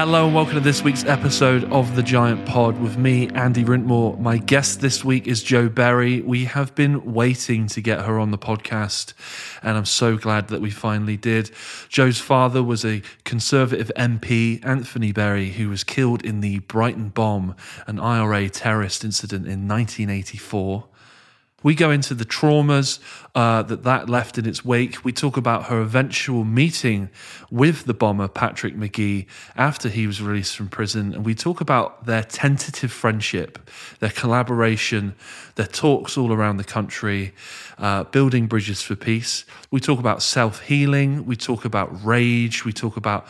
Hello and welcome to this week's episode of The Giant Pod with me, Andy Rintmore. My guest this week is Jo Berry. We have been waiting to get her on the podcast, and I'm so glad that we finally did. Jo's father was a Conservative MP, Anthony Berry, who was killed in the Brighton bomb, an IRA terrorist incident in 1984. We go into the traumas uh, that that left in its wake. We talk about her eventual meeting with the bomber, Patrick Magee, after he was released from prison. And we talk about their tentative friendship, their collaboration, their talks all around the country, uh, building bridges for peace. We talk about self healing. We talk about rage. We talk about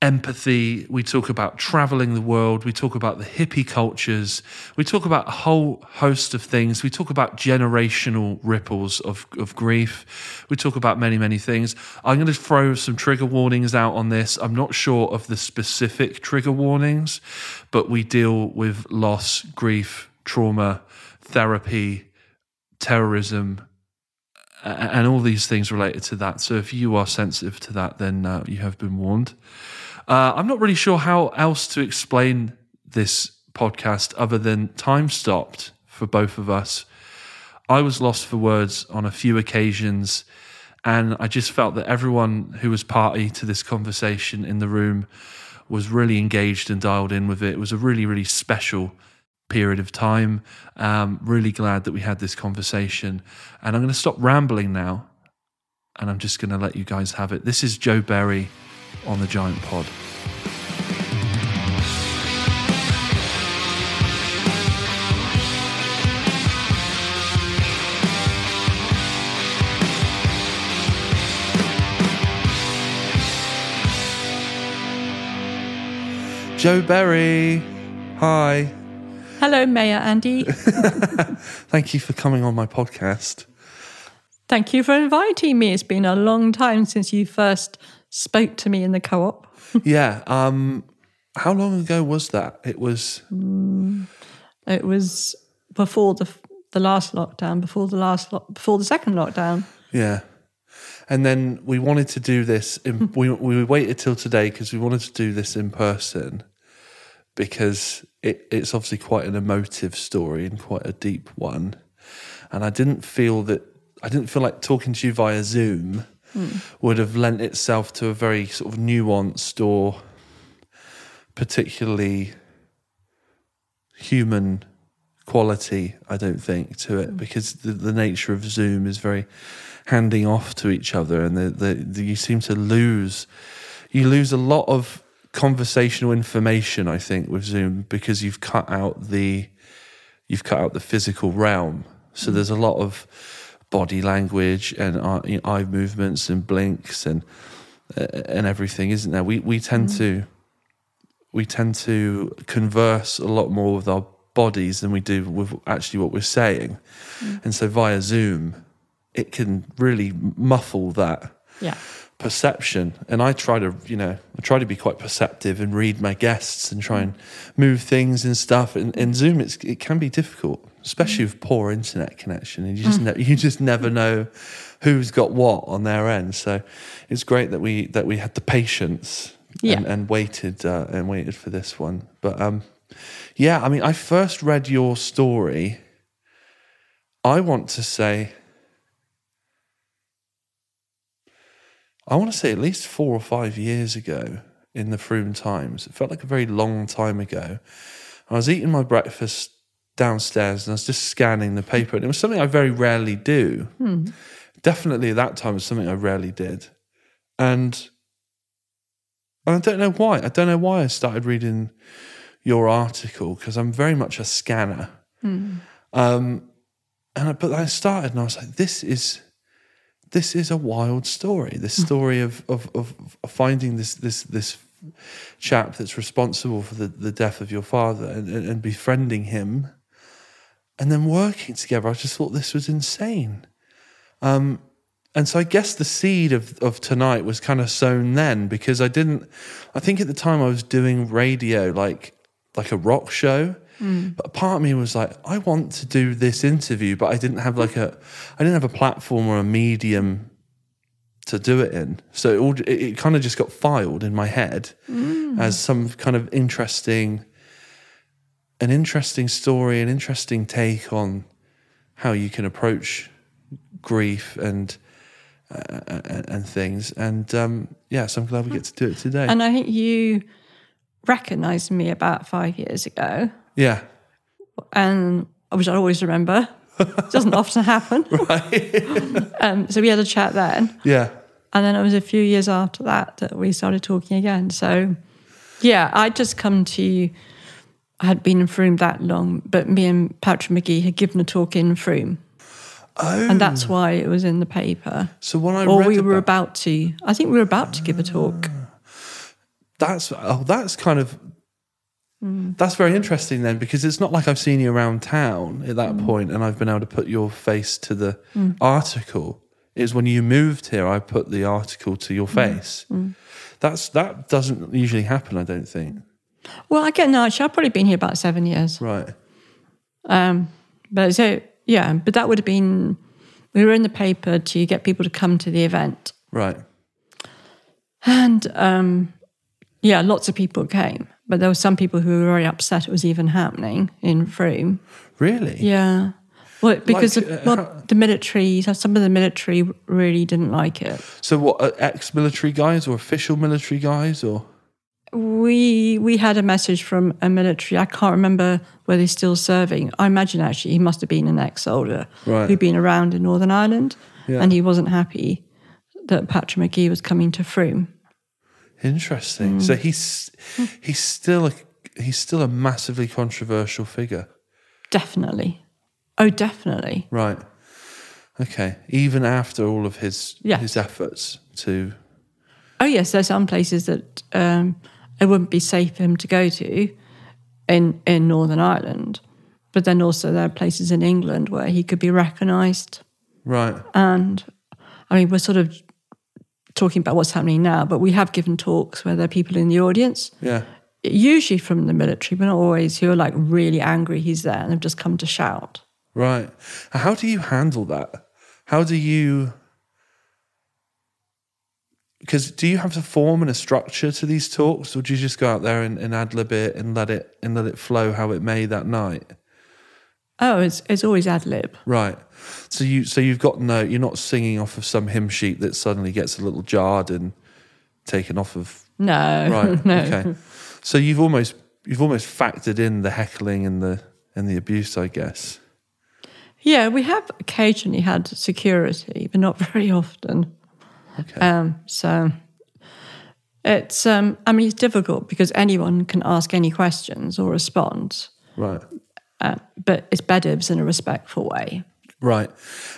empathy. We talk about traveling the world. We talk about the hippie cultures. We talk about a whole host of things. We talk about generational ripples of, of grief. We talk about many, many things. I'm going to throw some trigger warnings out on this. I'm not sure of the specific trigger warnings, but we deal with loss, grief, trauma, therapy, terrorism, and all these things related to that. So if you are sensitive to that, then uh, you have been warned. Uh, I'm not really sure how else to explain this podcast other than time stopped for both of us. I was lost for words on a few occasions, and I just felt that everyone who was party to this conversation in the room was really engaged and dialed in with it. It was a really, really special period of time. Um, really glad that we had this conversation. And I'm going to stop rambling now, and I'm just going to let you guys have it. This is Jo Berry on the Giant Pod. Jo Berry, hi. Hello, Mayor Andy. Thank you for coming on my podcast. Thank you for inviting me. It's been a long time since you first spoke to me in the co-op. yeah. Um, how long ago was that? It was. Mm, it was before the the last lockdown. Before the last lo- before the second lockdown. Yeah. And then we wanted to do this. In, we we waited till today because we wanted to do this in person because it, it's obviously quite an emotive story and quite a deep one. And I didn't feel that I didn't feel like talking to you via Zoom mm. would have lent itself to a very sort of nuanced or particularly human quality, I don't think, to it, mm. because the, the nature of Zoom is very handing off to each other, and the, the, the, you seem to lose you lose a lot of conversational information. I think with Zoom because you've cut out the you've cut out the physical realm, so mm. there's a lot of body language and eye movements and blinks and uh, and everything, isn't there? We we tend mm. to we tend to converse a lot more with our bodies than we do with actually what we're saying, mm. and so via Zoom, it can really muffle that. Yeah perception and i try to you know i try to be quite perceptive and read my guests and try and move things and stuff and in zoom it's, it can be difficult especially with poor internet connection and you just mm. ne- you just never know who's got what on their end so it's great that we that we had the patience yeah. and, and waited uh, and waited for this one but um yeah i mean i first read your story i want to say I want to say at least four or five years ago in the Frome Times. It felt like a very long time ago. I was eating my breakfast downstairs and I was just scanning the paper, and it was something I very rarely do. Hmm. Definitely at that time, it was something I rarely did. And I don't know why. I don't know why I started reading your article because I'm very much a scanner. Hmm. Um, and I, but I started and I was like, this is this is a wild story. This hmm. story of, of, of finding this, this, this chap that's responsible for the, the death of your father and, and, and befriending him and then working together. I just thought this was insane. Um, and so I guess the seed of, of tonight was kind of sown then because I didn't, I think at the time I was doing radio like, like a rock show. Mm. But part of me was like, I want to do this interview, but I didn't have like a, I didn't have a platform or a medium to do it in. So it, all, it, it kind of just got filed in my head as some kind of interesting, an interesting story, an interesting take on how you can approach grief and uh, and, and things. And um, yeah, so I'm glad we get to do it today. And I think you recognised me about five years ago, yeah, and which I always remember. It doesn't often happen. um, so we had a chat then, yeah, and then it was a few years after that that we started talking again. So yeah, I'd just come to. I had been in Frome that long, but me and Patrick Magee had given a talk in Frome, Oh, and that's why it was in the paper. so when I Or read we were about- about to. I think we were about to give a talk. That's oh, that's kind of Hmm. that's very interesting then because it's not like I've seen you around town at Hmm. that point and I've been able to put your face to the article. It's when you moved here I put the article to your Hmm. face. That's that doesn't usually happen, I don't think. Well, I get no. Actually, I've probably been here about seven years. Right. Um, but so yeah, but that would have been. We were in the paper to get people to come to the event, Right. and um, yeah, lots of people came. But there were some people who were very upset it was even happening in Frome. Really? Yeah. Well, because Like, of, uh, well, the military, some of the military really didn't like it. So what uh, ex-military guys or official military guys or We we had a message from a military. I can't remember whether he's still serving. I imagine actually he must have been an ex-soldier Right. who'd been around in Northern Ireland, Yeah. and he wasn't happy that Patrick Magee was coming to Frome. Interesting. Hmm. So he's he's still a he's still a massively controversial figure. Definitely, oh, definitely. Right. Okay. Even after all of his Yeah. his efforts to Oh yes, there's some places that um, it wouldn't be safe for him to go to in in Northern Ireland, but then also there are places in England where he could be recognised. right. And I mean, we're sort of talking about what's happening now, but we have given talks where there are people in the audience, Yeah. usually from the military, but not always, who are like really angry he's there and have just come to shout. Right. How do you handle that? How do you because do you have a form and a structure to these talks, or do you just go out there and, and ad lib it and let it and let it flow how it may that night? Oh, it's it's always ad lib. Right. So you so you've got no you're not singing off of some hymn sheet that suddenly gets a little jarred and taken off of No, Right. no. Okay. So you've almost you've almost factored in the heckling and the and the abuse, I guess. Yeah, we have occasionally had security, but not very often. Okay. Um, so it's, um, I mean, it's difficult because anyone can ask any questions or respond, right. uh, but it's it's in a respectful way. Right.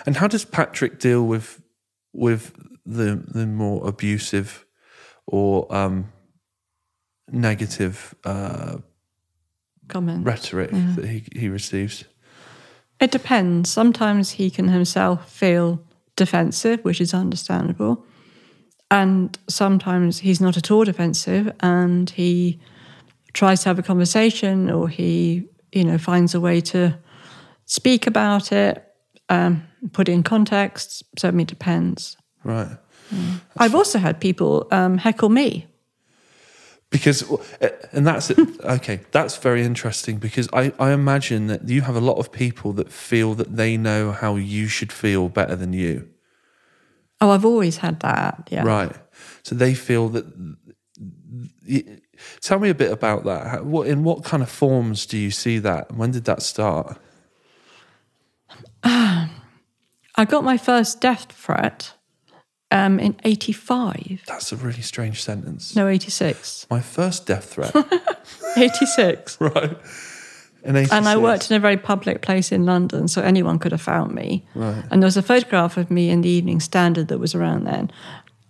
And how does Patrick deal with with the the more abusive or um negative uh Comment. rhetoric that he, he receives? It depends. Sometimes he can himself feel defensive, which is understandable. And sometimes he's not at all defensive and he tries to have a conversation or he, you know, finds a way to speak about it, um, put it in context. So it depends. Right. I've also had people um, heckle me. because and that's okay that's very interesting because I, I imagine that you have a lot of people that feel that they know how you should feel better than you Oh, I've always had that. Yeah. right so they feel that tell me a bit about that what in what kind of forms do you see that when did that start I got my first death threat um, in 85. that's a really strange sentence No, 86. my first death threat 86. right in 86. And I worked in a very public place in London, so anyone could have found me. And there was a photograph of me in the Evening Standard that was around then.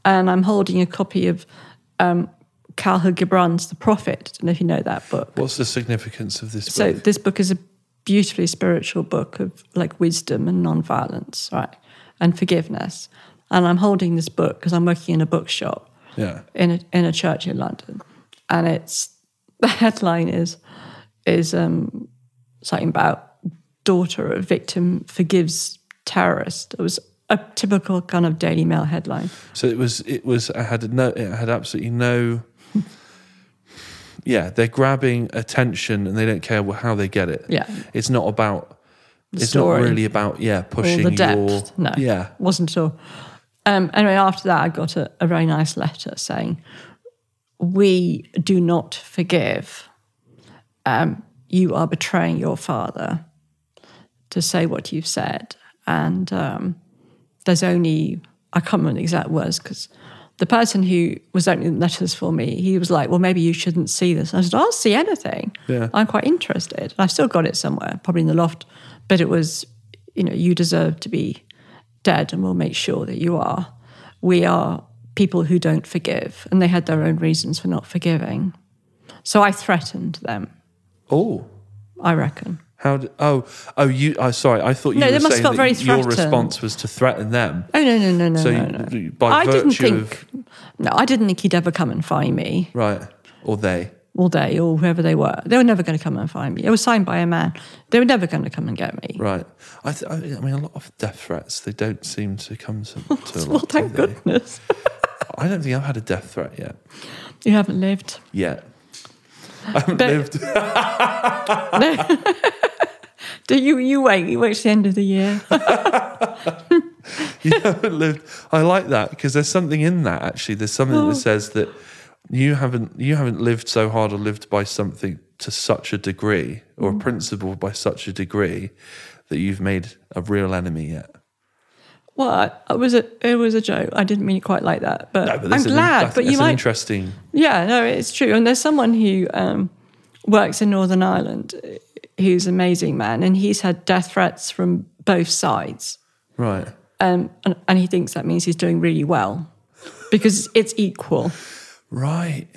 And I'm holding a copy of um, Kahlil Gibran's The Prophet. I don't know if you know that book. what's the significance of this book? So this book is a beautifully spiritual book of like wisdom and non-violence, right, and forgiveness. And I'm holding this book because I'm working in a bookshop yeah in a in a church in London, and it's the headline is is um, something about daughter of victim forgives terrorist. It was a typical kind of Daily Mail headline. So it was it was it had no it had absolutely no Yeah, they're grabbing attention and they don't care how they get it. Yeah. It's not about it's story. not really about yeah, pushing the depth. your no, Yeah. wasn't at all. Um, anyway, after that, I got a, a very nice letter saying, "We do not forgive. Um, you are betraying your father to say what you've said, and um, there's only I can't remember the exact words because." The person who was opening the letters for me, he was like, "Well, maybe you shouldn't see this." I said, "I'll see anything. Yeah. I'm quite interested." I've still got it somewhere, probably in the loft, but it was, you know, you deserve to be dead and we'll make sure that you are. We are people who don't forgive, and they had their own reasons for not forgiving. So I threatened them, Oh. I reckon. How did, oh oh you oh sorry I thought you No, were they must saying felt very your threatened. response was to threaten them. Oh, no, no, no, no, So no, you- no. by I didn't virtue think, of no, I didn't think he'd ever come and find me right or they all day or whoever they were. They were never going to come and find me. It was signed by a man. They were never going to come and get me. right. I, th- I mean a lot of death threats they don't seem to come to, to a lot. Well, do thank they? goodness. I don't think I've had a death threat yet. you haven't lived. Yet. I haven't But- lived. Do you, you wait. You wait to the end of the year. you haven't lived. I like that because there's something in that. Actually, there's something Oh. that says that you haven't you haven't lived so hard or lived by something to such a degree Mm. or a principle by such a degree that you've made a real enemy yet. Well, it was a it was a joke. I didn't mean it quite like that, but, No, but I'm an- glad. that's- but you that's an might, interesting. yeah, no, it's true. And there's someone who um, works in Northern Ireland, who's an amazing man, and he's had death threats from both sides, Right. um, and, and he thinks that means he's doing really well because it's equal. Right.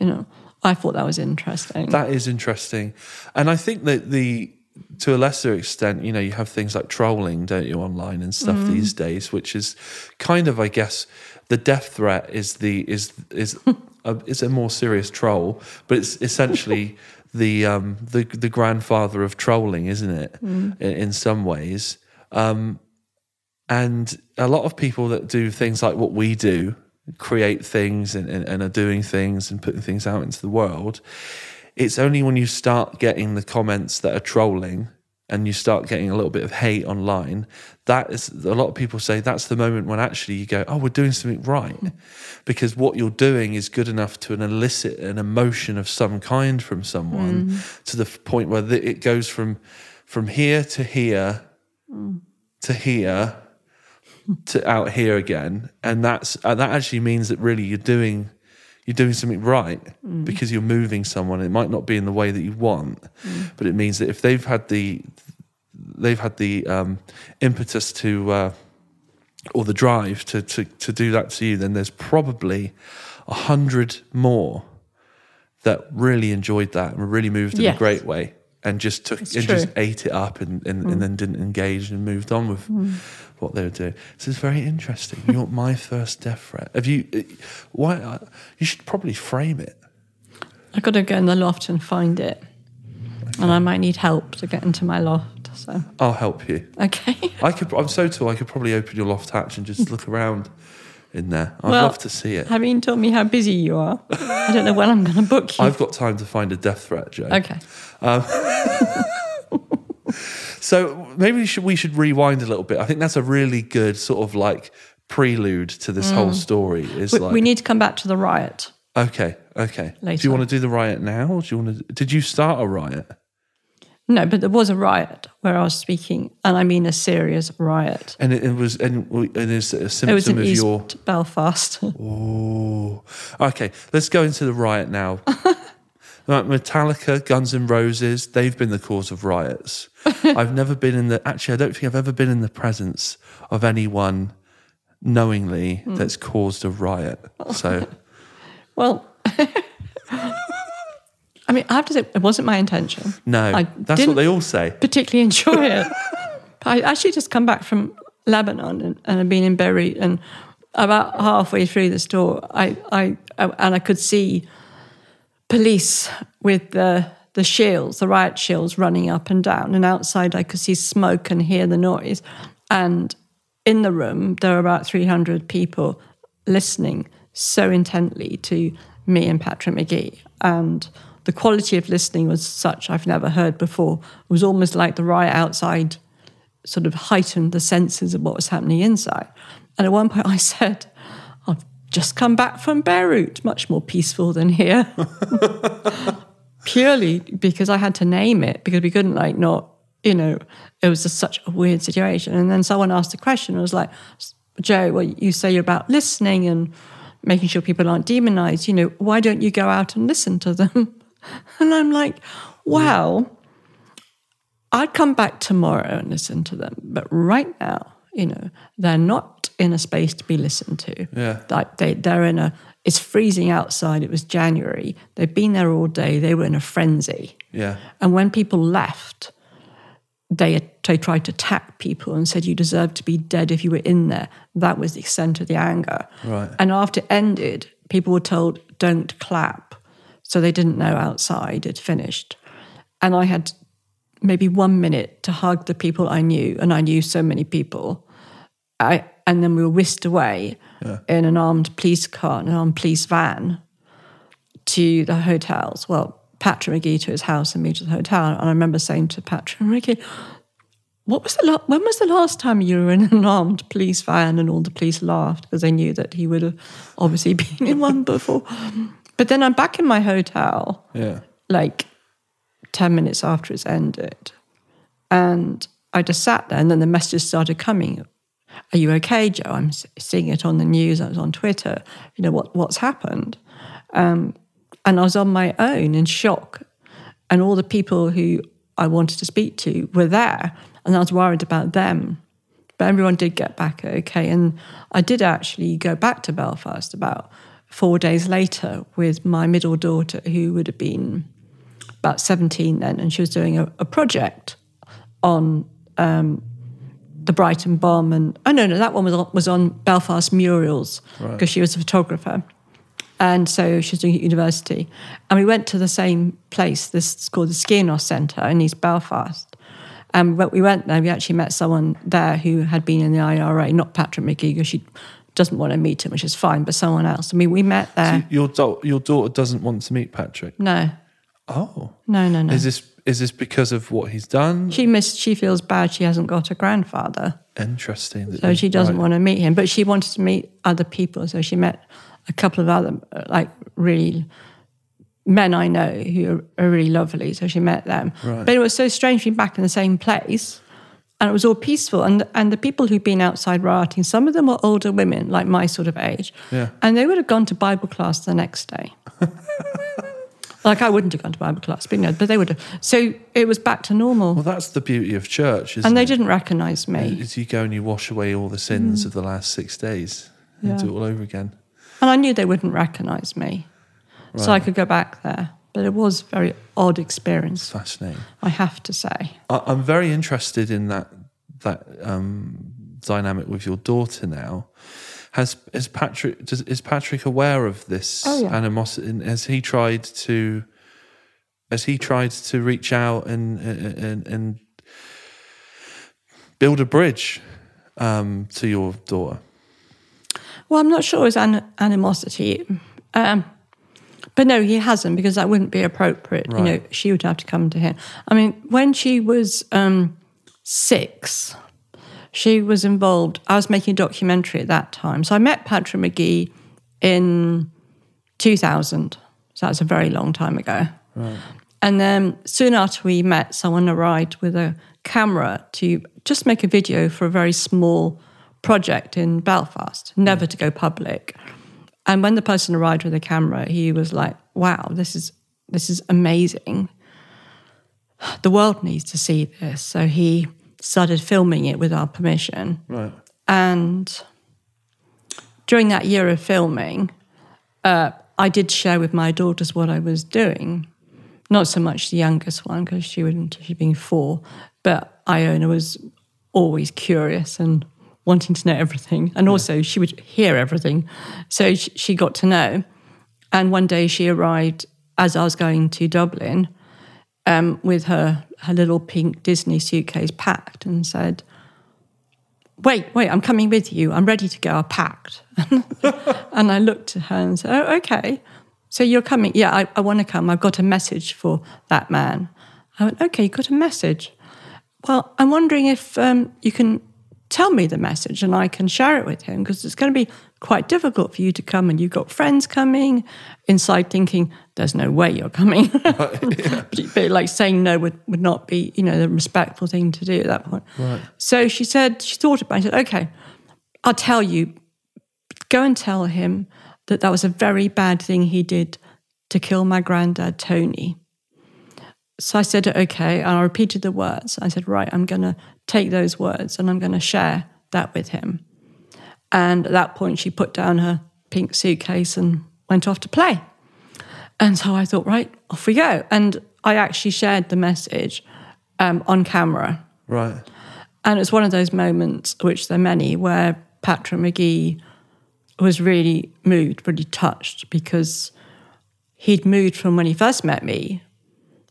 You know, I thought that was interesting. That is interesting. And I think that the to a lesser extent, you know, you have things like trolling, don't you, online and stuff Mm. these days, which is kind of, I guess, the death threat is the is is a, is a more serious troll, but it's essentially the um the the grandfather of trolling, isn't it? Mm. In, in some ways, um, and a lot of people that do things like what we do, create things and, and, and are doing things and putting things out into the world it's only when you start getting the comments that are trolling and you start getting a little bit of hate online that is a lot of people say that's the moment when actually you go oh we're doing something right. Because what you're doing is good enough to elicit an emotion of some kind from someone to the point where it goes from from here to here to here to out here again. And that's uh, that actually means that really you're doing you're doing something right because you're moving someone. It might not be in the way that you want but it means that if they've had the they've had the um, impetus to uh, or the drive to, to to do that to you then there's probably a hundred more that really enjoyed that and were really moved in a great way and just took It's and true. just ate it up and, and, and then didn't engage and moved on with what they were doing. So it's very interesting. You're my first death threat. Have you? uh, Why? uh, You should probably frame it. I've got to go in the loft and find it, and I might need help to get into my loft. So I'll help you. okay. I could. I'm so tall. I could probably open your loft hatch and just look around in there. I'd Well, love to see it. Having told me how busy you are, I don't know when I'm going to book you. I've got time to find a death threat, Jo. okay. So maybe we should we should rewind a little bit. I think that's a really good sort of like prelude to this whole story. Is Mm. We, like we need to come back to the riot. okay, okay. Do you want to do the riot now? Or do you want to? Did you start a riot? No, but there was a riot where I was speaking, and I mean a serious riot. And it, it was and, and it's a It was symptom in of East your. Belfast. Oh, okay. Let's go into the riot now. Right, Metallica, Guns N' Roses, they've been the cause of riots. I've never been in the, actually, I don't think I've ever been in the presence of anyone knowingly Hmm. that's caused a riot. So, well, I mean, I have to say, it wasn't my intention. no, I that's what they all say. particularly enjoy it. I actually just come back from Lebanon and, and I've been in Beirut, and about halfway through the store, I, I, I and I could see police with the the shields, the riot shields, running up and down, and outside I could see smoke and hear the noise, and in the room, there were about 300 people listening so intently to me and Patrick Magee. And the quality of listening was such I've never heard before. It was almost like the riot outside sort of heightened the senses of what was happening inside. And at one point I said, just come back from Beirut, much more peaceful than here. Purely because I had to name it because we couldn't like not, you know, it was just such a weird situation. And then someone asked a question, and I was like, Jo, well, you say you're about listening and making sure people aren't demonized, you know, why don't you go out and listen to them? And I'm like, wow, I'd come back tomorrow and listen to them. But right now, you know, they're not in a space to be listened to. Yeah. Like they, they're in a, it's freezing outside. It was January. They've been there all day. They were in a frenzy. Yeah. And when people left, they, they tried to attack people and said you deserve to be dead if you were in there. That was the extent of the anger. Right. And after it ended, people were told, don't clap. So they didn't know outside it finished. And I had maybe one minute to hug the people I knew, and I knew so many people. I, and then we were whisked away Yeah. in an armed police car, an armed police van to the hotels. Well, Patrick Magee to his house and me to the hotel. And I remember saying to Patrick Magee, what was the la- when was the last time you were in an armed police van and all the police laughed because they knew that he would have obviously been in one before. But then I'm back in my hotel Yeah. like 10 minutes after it's ended. And I just sat there, and then the messages started coming. Are you okay, Jo? I'm seeing it on the news. I was on Twitter. You know what what's happened, um, and I was on my own in shock. And all the people who I wanted to speak to were there, and I was worried about them. But everyone did get back okay, and I did actually go back to Belfast about four days later with my middle daughter, who would have been about 17 then, and she was doing a, a project on um, the Brighton bomb. And oh, no, no, that one was on, was on Belfast murals because she was a photographer. And so she was doing it at university. And we went to the same place, this is called the Skainos Centre in East Belfast. And when we went there, we actually met someone there who had been in the IRA, not Patrick because she doesn't want to meet him, which is fine, but someone else. I mean, we met there. Your da- your daughter doesn't want to meet Patrick. no, Oh. no, no, no. Is this is this because of what he's done? she missed she feels bad she hasn't got a grandfather Interesting. so she doesn't right. want to meet him but she wanted to meet other people so she met a couple of other like really men i know who are, are really lovely so she met them Right. but it was so strange being back in the same place and it was all peaceful and and the people who'd been outside rioting some of them were older women like my sort of age Yeah. and they would have gone to bible class the next day like i wouldn't have gone to bible class but you know but they would have so it was back to normal Well, that's the beauty of church, isn't and they it? didn't recognize me. Is you go and you wash away all the sins of the last six days and Mm. Yeah. do it all over again. And I knew they wouldn't recognize me. So I could go back there. But it was a very odd experience, Fascinating. I have to say. I, I'm very interested in that that um, dynamic with your daughter now. Has is Patrick does, is Patrick aware of this Oh, yeah. animosity? Has he tried to has he tried to reach out and and, and build a bridge um, to your daughter? Well, I'm not sure it's an- animosity. Um, but no, he hasn't because that wouldn't be appropriate. You know, she would have to come to him. I mean, when she was um, six, she was involved. I was making a documentary at that time. So I met Patrick Magee in 2000. So that was a very long time ago. And then soon after we met, someone arrived with a camera to just make a video for a very small project in Belfast, never to go public. And when the person arrived with the camera, he was like, "Wow, this is this is amazing. The world needs to see this." So he started filming it with our permission. Right. And during that year of filming, uh, I did share with my daughters what I was doing. Not so much the youngest one because she wouldn't, she'd been four, but Iona was always curious and wanting to know everything. And also, she would hear everything. So she, she got to know. And one day she arrived as I was going to Dublin um, with her, her little pink Disney suitcase packed and said, wait, wait, I'm coming with you. I'm ready to go. I packed. and I looked at her and said, oh, okay. So you're coming? Yeah, I, I want to come. I've got a message for that man. I went, okay, you got a message. Well, I'm wondering if um, you can tell me the message and I can share it with him because it's going to be quite difficult for you to come and you've got friends coming inside thinking there's no way you're coming right, but, like saying no would, would not be you know the respectful thing to do at that point right. so she said she thought about it She said okay i'll tell you go and tell him that that was a very bad thing he did to kill my granddad tony so I said, okay. And I repeated the words. I said, right, I'm going to take those words and I'm going to share that with him. And at that point, she put down her pink suitcase and went off to play. And so I thought, right, off we go. And I actually shared the message um, on camera. Right. And it's one of those moments, which there are many, where Patrick Magee was really moved, really touched, because he'd moved from when he first met me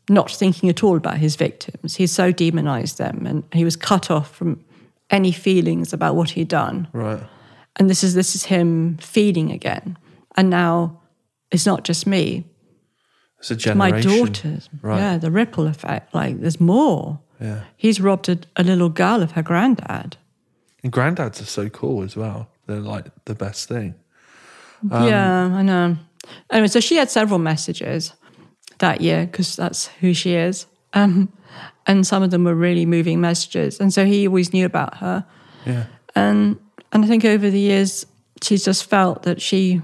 not thinking at all about his victims. He so demonized them and he was cut off from any feelings about what he'd done. Right. And this is this is him feeding again. And now it's not just me. It's a generation. My daughters. Right. Yeah, the ripple effect. Like there's more. Yeah. He's robbed a, a little girl of her granddad. And granddads are so cool as well. They're like the best thing. Um, yeah, I know. Anyway, so she had several messages that year because that's who she is. Um, and some of them were really moving messages. And so he always knew about her. Yeah. And and I think over the years she's just felt that she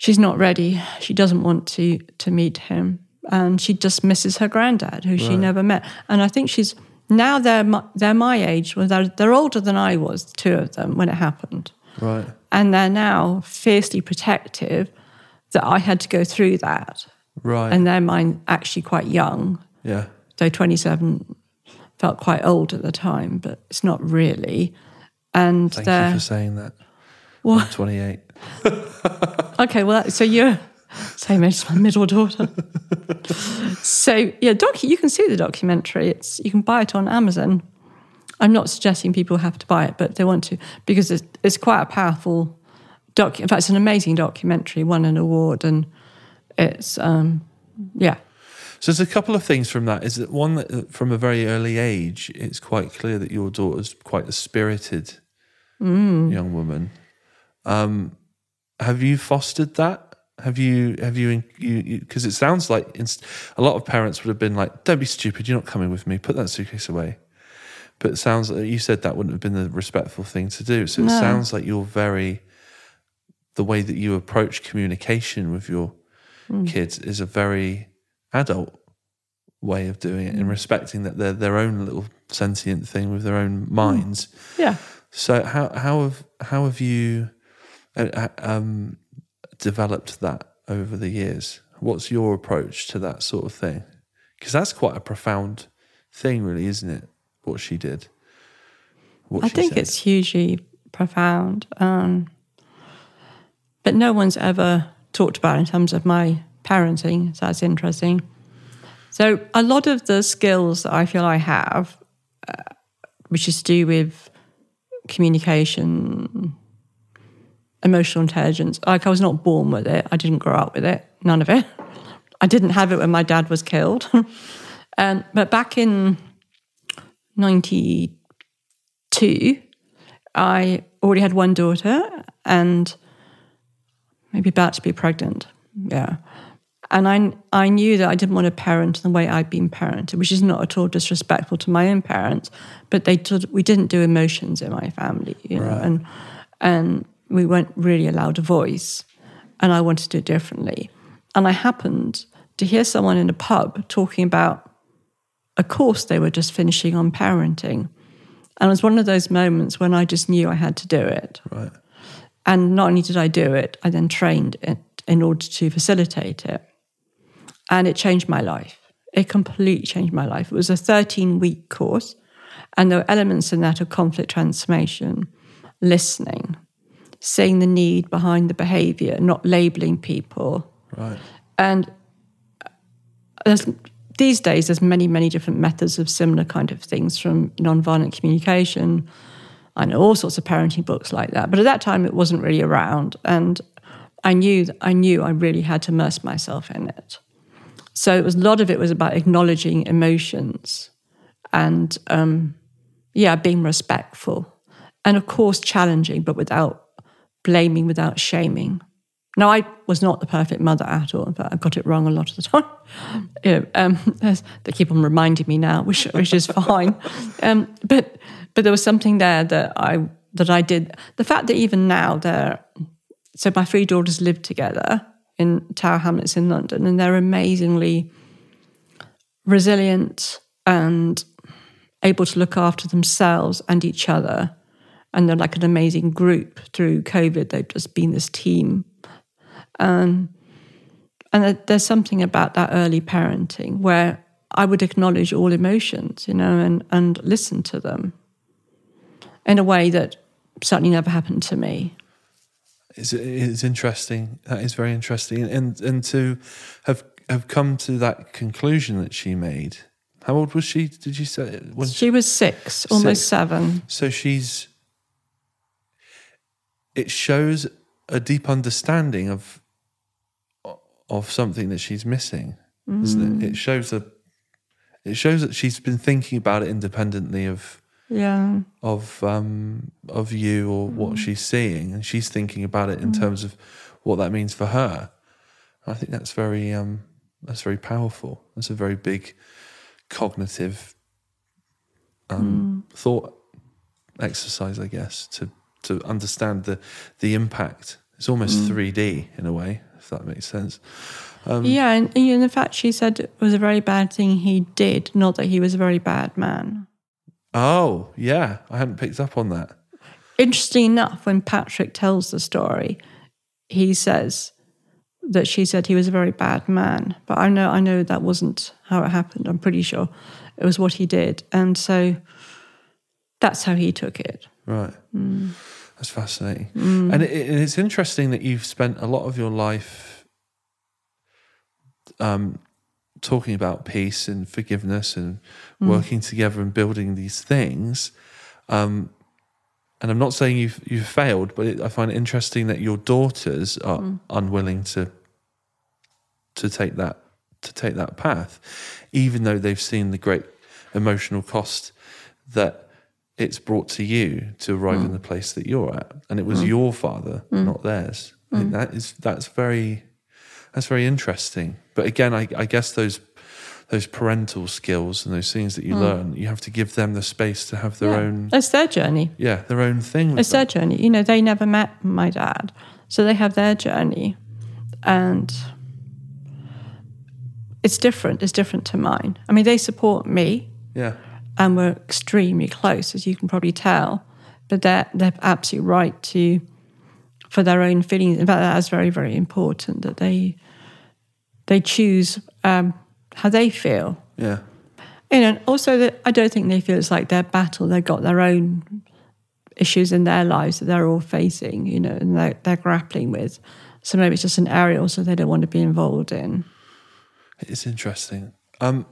she's not ready. She doesn't want to to meet him. And she just misses her granddad, who right. she never met. And I think she's now they're my, they're my age. Well, they're, they're older than I was, two of them, when it happened. Right. And they're now fiercely protective that I had to go through that. Right. And they're mine actually quite young. Yeah. So 27 felt quite old at the time, but it's not really. And Thank you for saying that. What? I'm 28. okay, well, so you're same age as my middle daughter. so yeah, doc, you can see the documentary. It's you can buy it on Amazon. I'm not suggesting people have to buy it, but they want to because it's, it's quite a powerful doc. In fact, it's an amazing documentary. Won an award, and it's um, yeah. So there's a couple of things from that. Is that one that uh, from a very early age, it's quite clear that your daughter's quite a spirited mm. young woman. Um, have you fostered that? Have you have you because it sounds like inst- a lot of parents would have been like, "Don't be stupid. You're not coming with me. Put that suitcase away." But it sounds like you said that wouldn't have been the respectful thing to do. So it no. sounds like you're very the way that you approach communication with your mm. kids is a very adult way of doing it and mm. respecting that they're their own little sentient thing with their own mm. minds. Yeah. So how how have how have you uh, uh, um, developed that over the years? What's your approach to that sort of thing? Because that's quite a profound thing, really, isn't it? What she did. What I she think said. it's hugely profound. Um, but no one's ever talked about in terms of my parenting. So that's interesting. So a lot of the skills that I feel I have, uh, which is to do with communication, emotional intelligence, like I was not born with it. I didn't grow up with it. None of it. I didn't have it when my dad was killed. um, but back in 92, I already had one daughter and maybe about to be pregnant. Yeah. And I, I knew that I didn't want to parent the way I'd been parented, which is not at all disrespectful to my own parents, but they did, we didn't do emotions in my family, you right. know, and and we weren't really allowed a voice, and I wanted to do it differently. And I happened to hear someone in a pub talking about a course they were just finishing on parenting, and it was one of those moments when I just knew I had to do it. Right. And not only did I do it, I then trained it in order to facilitate it. And it changed my life. It completely changed my life. It was a 13 week course, and there were elements in that of conflict transformation, listening, seeing the need behind the behavior, not labeling people. Right. And there's these days, there's many, many different methods of similar kind of things from nonviolent communication. I know all sorts of parenting books like that, but at that time, it wasn't really around, and I knew I knew I really had to immerse myself in it. So it was a lot of it was about acknowledging emotions, and um, yeah, being respectful, and of course challenging, but without blaming, without shaming. Now, I was not the perfect mother at all. Fact, I got it wrong a lot of the time. You know, um, they keep on reminding me now, which, which is fine. Um, but but there was something there that I that I did. The fact that even now they're so my three daughters live together in Tower Hamlets in London, and they're amazingly resilient and able to look after themselves and each other. And they're like an amazing group through COVID. They've just been this team um, and there's something about that early parenting where I would acknowledge all emotions, you know, and, and listen to them in a way that certainly never happened to me. It's, it's interesting. That is very interesting. And, and to have, have come to that conclusion that she made. How old was she? Did you say? When she was six, almost six. seven. So she's. It shows a deep understanding of of something that she's missing, mm. isn't it? It shows that it shows that she's been thinking about it independently of yeah of um of you or mm. what she's seeing, and she's thinking about it in mm. terms of what that means for her. I think that's very um that's very powerful. That's a very big cognitive um, mm. thought exercise, I guess, to to understand the the impact. It's almost mm. 3D in a way, if that makes sense. Um, yeah, and, and in fact, she said it was a very bad thing he did, not that he was a very bad man. Oh, yeah, I hadn't picked up on that. Interesting enough, when Patrick tells the story, he says that she said he was a very bad man. But I know, I know that wasn't how it happened. I'm pretty sure it was what he did, and so that's how he took it. Right. Mm. That's fascinating. Mm. And it, it's interesting that you've spent a lot of your life um, talking about peace and forgiveness and mm. working together and building these things. Um, and I'm not saying you've you've failed, but it, I find it interesting that your daughters are mm. unwilling to to take that to take that path, even though they've seen the great emotional cost that it's brought to you to arrive mm. in the place that you're at, and it was mm. your father, mm. not theirs. Mm. that is that's very that's very interesting. But again, I, I, guess those those parental skills and those things that you mm. learn, you have to give them the space to have their yeah. own. It's their journey. Yeah, their own thing. It's them. their journey. You know, they never met my dad, so they have their journey, and it's different. It's different to mine. I mean, they support me. Yeah and we're extremely close, as you can probably tell. But they're they're absolutely right to for their own feelings. In fact, that's very very important that they they choose um, how they feel. Yeah. You know, also that I don't think they feel it's like their battle. They've got their own issues in their lives that they're all facing. You know, and they're, they're grappling with. So maybe it's just an area also they don't want to be involved in. It's interesting. Um,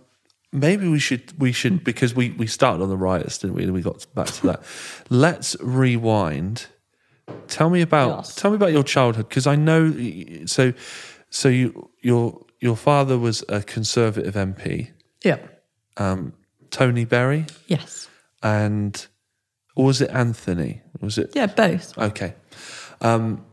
maybe we should we should because we we started on the riots, didn't we? And we got back to that. Let's rewind. Tell me about yes. tell me about your childhood because I know so so you your your father was a conservative MP. Yeah. Um, Tony Berry. Yes. And or was it Anthony? Was it? Yeah, both. Okay. Um,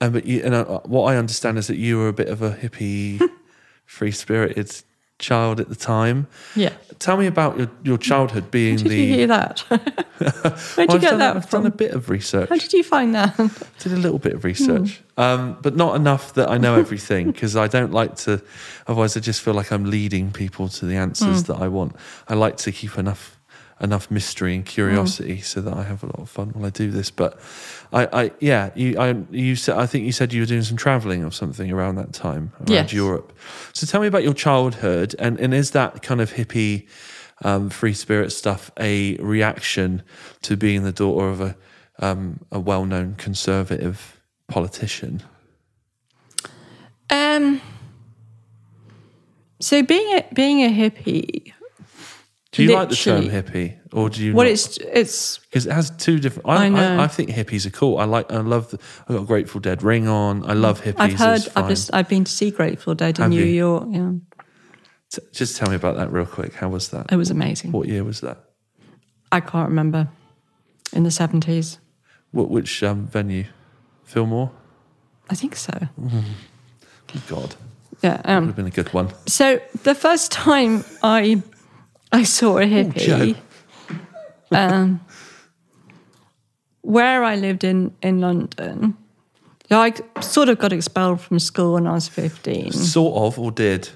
and but you, and uh, what I understand is that you were a bit of a hippie, free spirited child at the time. Yeah. Tell me about your, your childhood being did the. you hear that? Where'd well, you get that I've from? done a bit of research. How did you find that? did a little bit of research, mm. um, but not enough that I know everything because I don't like to. Otherwise, I just feel like I'm leading people to the answers mm. that I want. I like to keep enough enough mystery and curiosity mm. so that I have a lot of fun while I do this. But I, I yeah, you, I, you said, I think you said you were doing some traveling or something around that time around yes. Europe. So tell me about your childhood and, and is that kind of hippie, um, free spirit stuff a reaction to being the daughter of a, um, a well-known conservative politician? Um, So being a, being a hippie, Do you like the term Literally. hippie, or do you? well, it's it's because it has two different. I, I know. I, think hippies are cool. I like. I love. The, I got a Grateful Dead ring on. I love hippies. I've heard. It's. I've just I've been to see Grateful Dead in Have New you? York. Yeah, T- Just tell me about that real quick. How was that? it was amazing. What year was that? I can't remember. In the seventies, What which um, venue? Fillmore. I think so. God, Yeah. would Um, have been a good one. so the first time I I saw a hippie, um, where I lived in in London, I sort of got expelled from school when I was fifteen. Sort of, or did.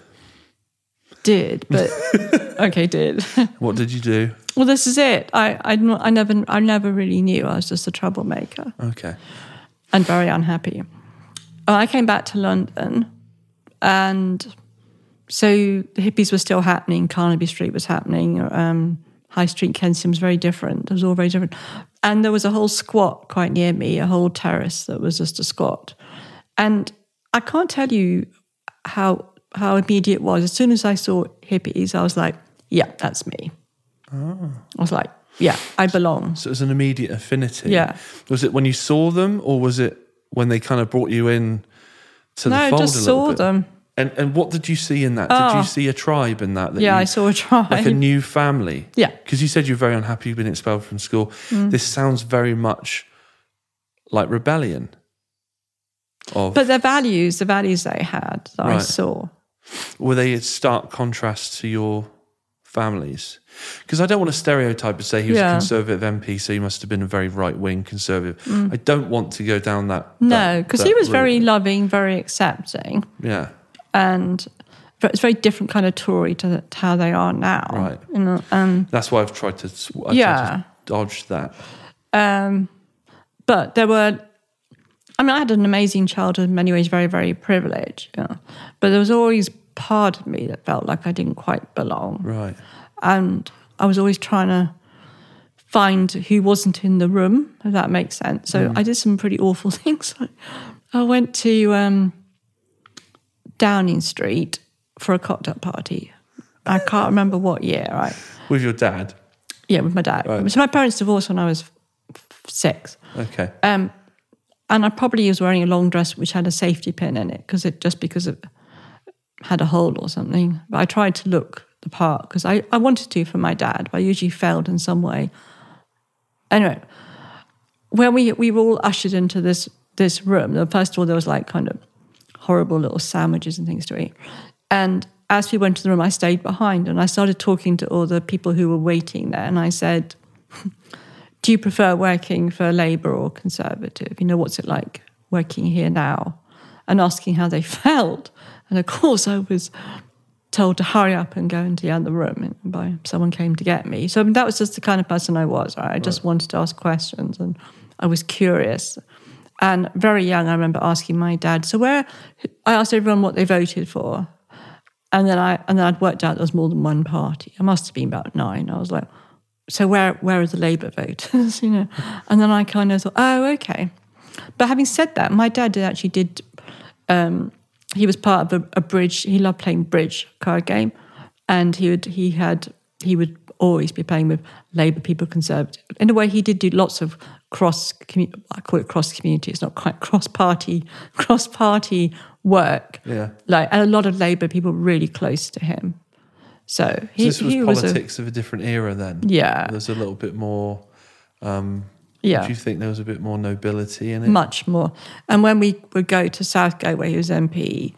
Did, but okay, did. What did you do? well, this is it. I, I I never I never really knew. I was just a troublemaker. Okay. and very unhappy. Oh, I came back to London, and so the hippies were still happening. Carnaby Street was happening. Um, High Street, Kensington was very different. It was all very different. And there was a whole squat quite near me, a whole terrace that was just a squat. And I can't tell you how how immediate it was. As soon as I saw hippies, I was like, "Yeah, that's me." I was like, "Yeah, I belong." So it was an immediate affinity. Yeah. Was it when you saw them, or was it when they kind of brought you in to No, the I fold just a saw bit? them. And and what did you see in that? Did Oh. you see a tribe in that? that Yeah, you- I saw a tribe. like a new family. Yeah. Because you said you're very unhappy you've been expelled from school. Mm. This sounds very much like rebellion. Of But the values, the values they had that I saw. were they a stark contrast to your families? Because I don't want to stereotype and say he was a conservative MP, so he must have been a very right wing conservative. I don't want to go down that. Mm. No, because he was route. very loving, very accepting, yeah. And but it's very different kind of Tory to, to how they are now. Right. You know, and That's why I've tried to. I've tried Yeah. to dodge that. um, but there were. I mean, I had an amazing childhood in many ways, very, very privileged. You know, but there was always part of me that felt like I didn't quite belong. Right. and I was always trying to find who wasn't in the room, if that makes sense. So I did some pretty awful things. I went to um, Downing Street for a cocktail party. I can't remember what year, right? With your dad. Yeah, with my dad. Right. So my parents divorced when I was six. Okay. Um, and I probably was wearing a long dress which had a safety pin in it because it just because it had a hole or something. But I tried to look the part because I, I wanted to for my dad, but I usually failed in some way. Anyway, when we we were all ushered into this this room, the- first of all there was like kind of horrible little sandwiches and things to eat, and as we went to the room, I stayed behind and I started talking to all the people who were waiting there, and I said do you prefer working for Labour or Conservative? You know, what's it like working here now? And asking how they felt. And of course, I was told to hurry up and go into the other room and by someone came to get me. So I mean, that was just the kind of person I was. Right? I just wanted to ask questions and I was curious. And very young, I remember asking my dad, so where, I asked everyone what they voted for. And then I and then I'd worked out there was more than one party. I must have been about nine. I was like, so where where are the Labour voters? you know, and then I kind of thought, oh, okay. But having said that, my dad did actually did. Um, he was part of a, a bridge. He loved playing bridge card game, and he would he had he would always be playing with Labour people, Conservative. In a way, he did do lots of cross. I call it cross community. It's not quite cross party cross party work. Yeah. like a lot of Labour people really close to him. So So this was he was a, politics of a different era then. Yeah. There's a little bit more. Um, yeah. Do you think there was a bit more nobility in it? much more. And when we would go to Southgate, where he was MP,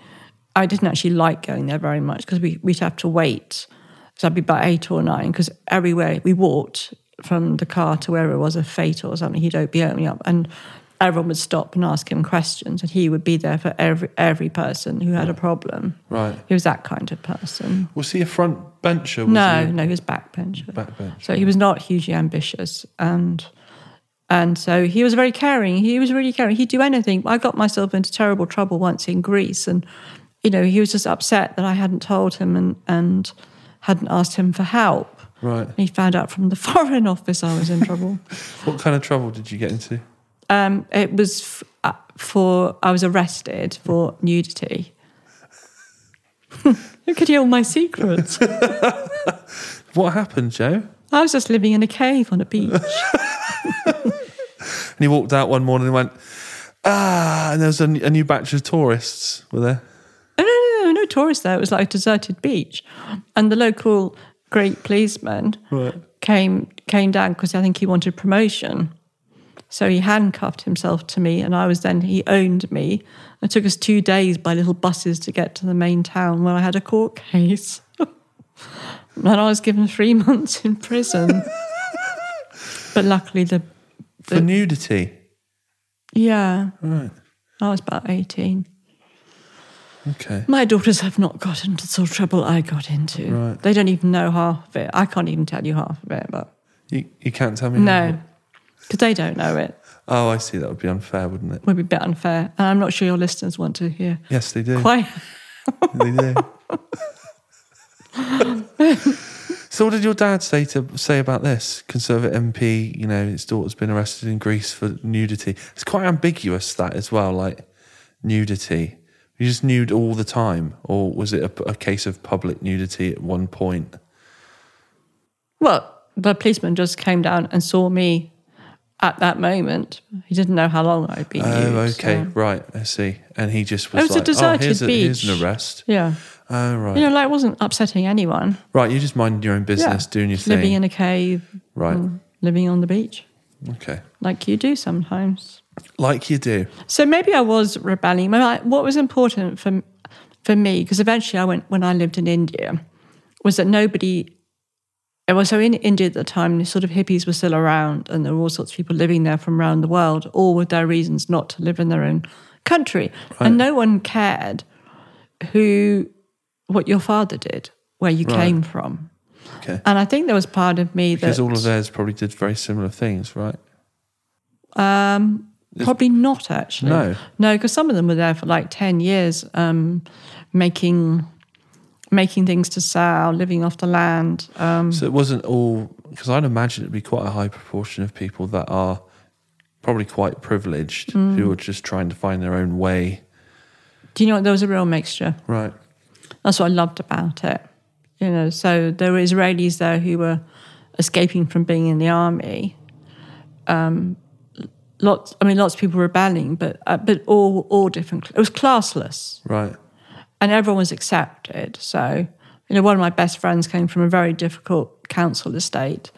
I didn't actually like going there very much because we, we'd have to wait. So I'd be about eight or nine because everywhere we walked from the car to wherever it was a fête or something, he'd be opening up and everyone would stop and ask him questions and he would be there for every every person who had a problem. Right. He was that kind of person. Was he a front bencher? Was no, he no, he was backbencher. backbencher? So he was not hugely ambitious, and and so he was very caring. He was really caring. He'd do anything. I got myself into terrible trouble once in Greece, and you know he was just upset that I hadn't told him and and hadn't asked him for help. Right. He found out from the Foreign Office I was in trouble. What kind of trouble did you get into? Um, it was f- uh, for I was arrested for nudity. Who could hear all my secrets? What happened, Jo? I was just living in a cave on a beach. And he walked out one morning and went, ah, and there was a, a new batch of tourists, were there? No, no, no, no tourists there. It was like a deserted beach. And the local great policeman Right. came came down because I think he wanted promotion. So he handcuffed himself to me, and I was then he owned me. It took us two days by little buses to get to the main town where I had a court case. and I was given three months in prison. but luckily, the For nudity. yeah, Right. I was about eighteen. Okay. My daughters have not got into the sort of trouble I got into. Right. They don't even know half of it. I can't even tell you half of it, but You, you can't tell me? no, because they don't know it. Oh, I see. That would be unfair, wouldn't it? Would be a bit unfair, and I'm not sure your listeners want to hear Yes, they do. quite. they do. so, what did your dad say to say about this? Conservative MP, you know, his daughter's been arrested in Greece for nudity. It's quite ambiguous that as well, like nudity. You just nude all the time, or was it a, a case of public nudity at one point? Well, the policeman just came down and saw me at that moment. He didn't know how long I'd been. Oh, used, okay, so- right. I see. And he just was, It was a like, "Oh, deserted here's, a, here's an arrest." Yeah, Oh, right, you know, like it wasn't upsetting anyone. right. You just mind your own business, doing your thing, living in a cave, right? Mm, living on the beach, Okay, like you do sometimes. Like you do. So maybe I was rebelling. What was important for for me, because eventually I went when I lived in India, was that nobody. It was so in India at the time, the sort of hippies were still around, and there were all sorts of people living there from around the world, all with their reasons not to live in their own country, and no one cared who, what your father did, where you came from, Okay. and I think there was part of me Because that all of theirs probably did very similar things, right? Um, probably not actually. No. no, because some of them were there for like ten years, um, making making things to sell, living off the land. Um, So it wasn't all because I'd imagine it'd be quite a high proportion of people that are probably quite privileged Mm. who are just trying to find their own way. do you know what? There was a real mixture. Right. That's what I loved about it. You know, so there were Israelis there who were escaping from being in the army. Um, lots, I mean, lots of people rebelling, but uh, but all all different. It was classless. Right. and everyone was accepted. So, you know, one of my best friends came from a very difficult council estate,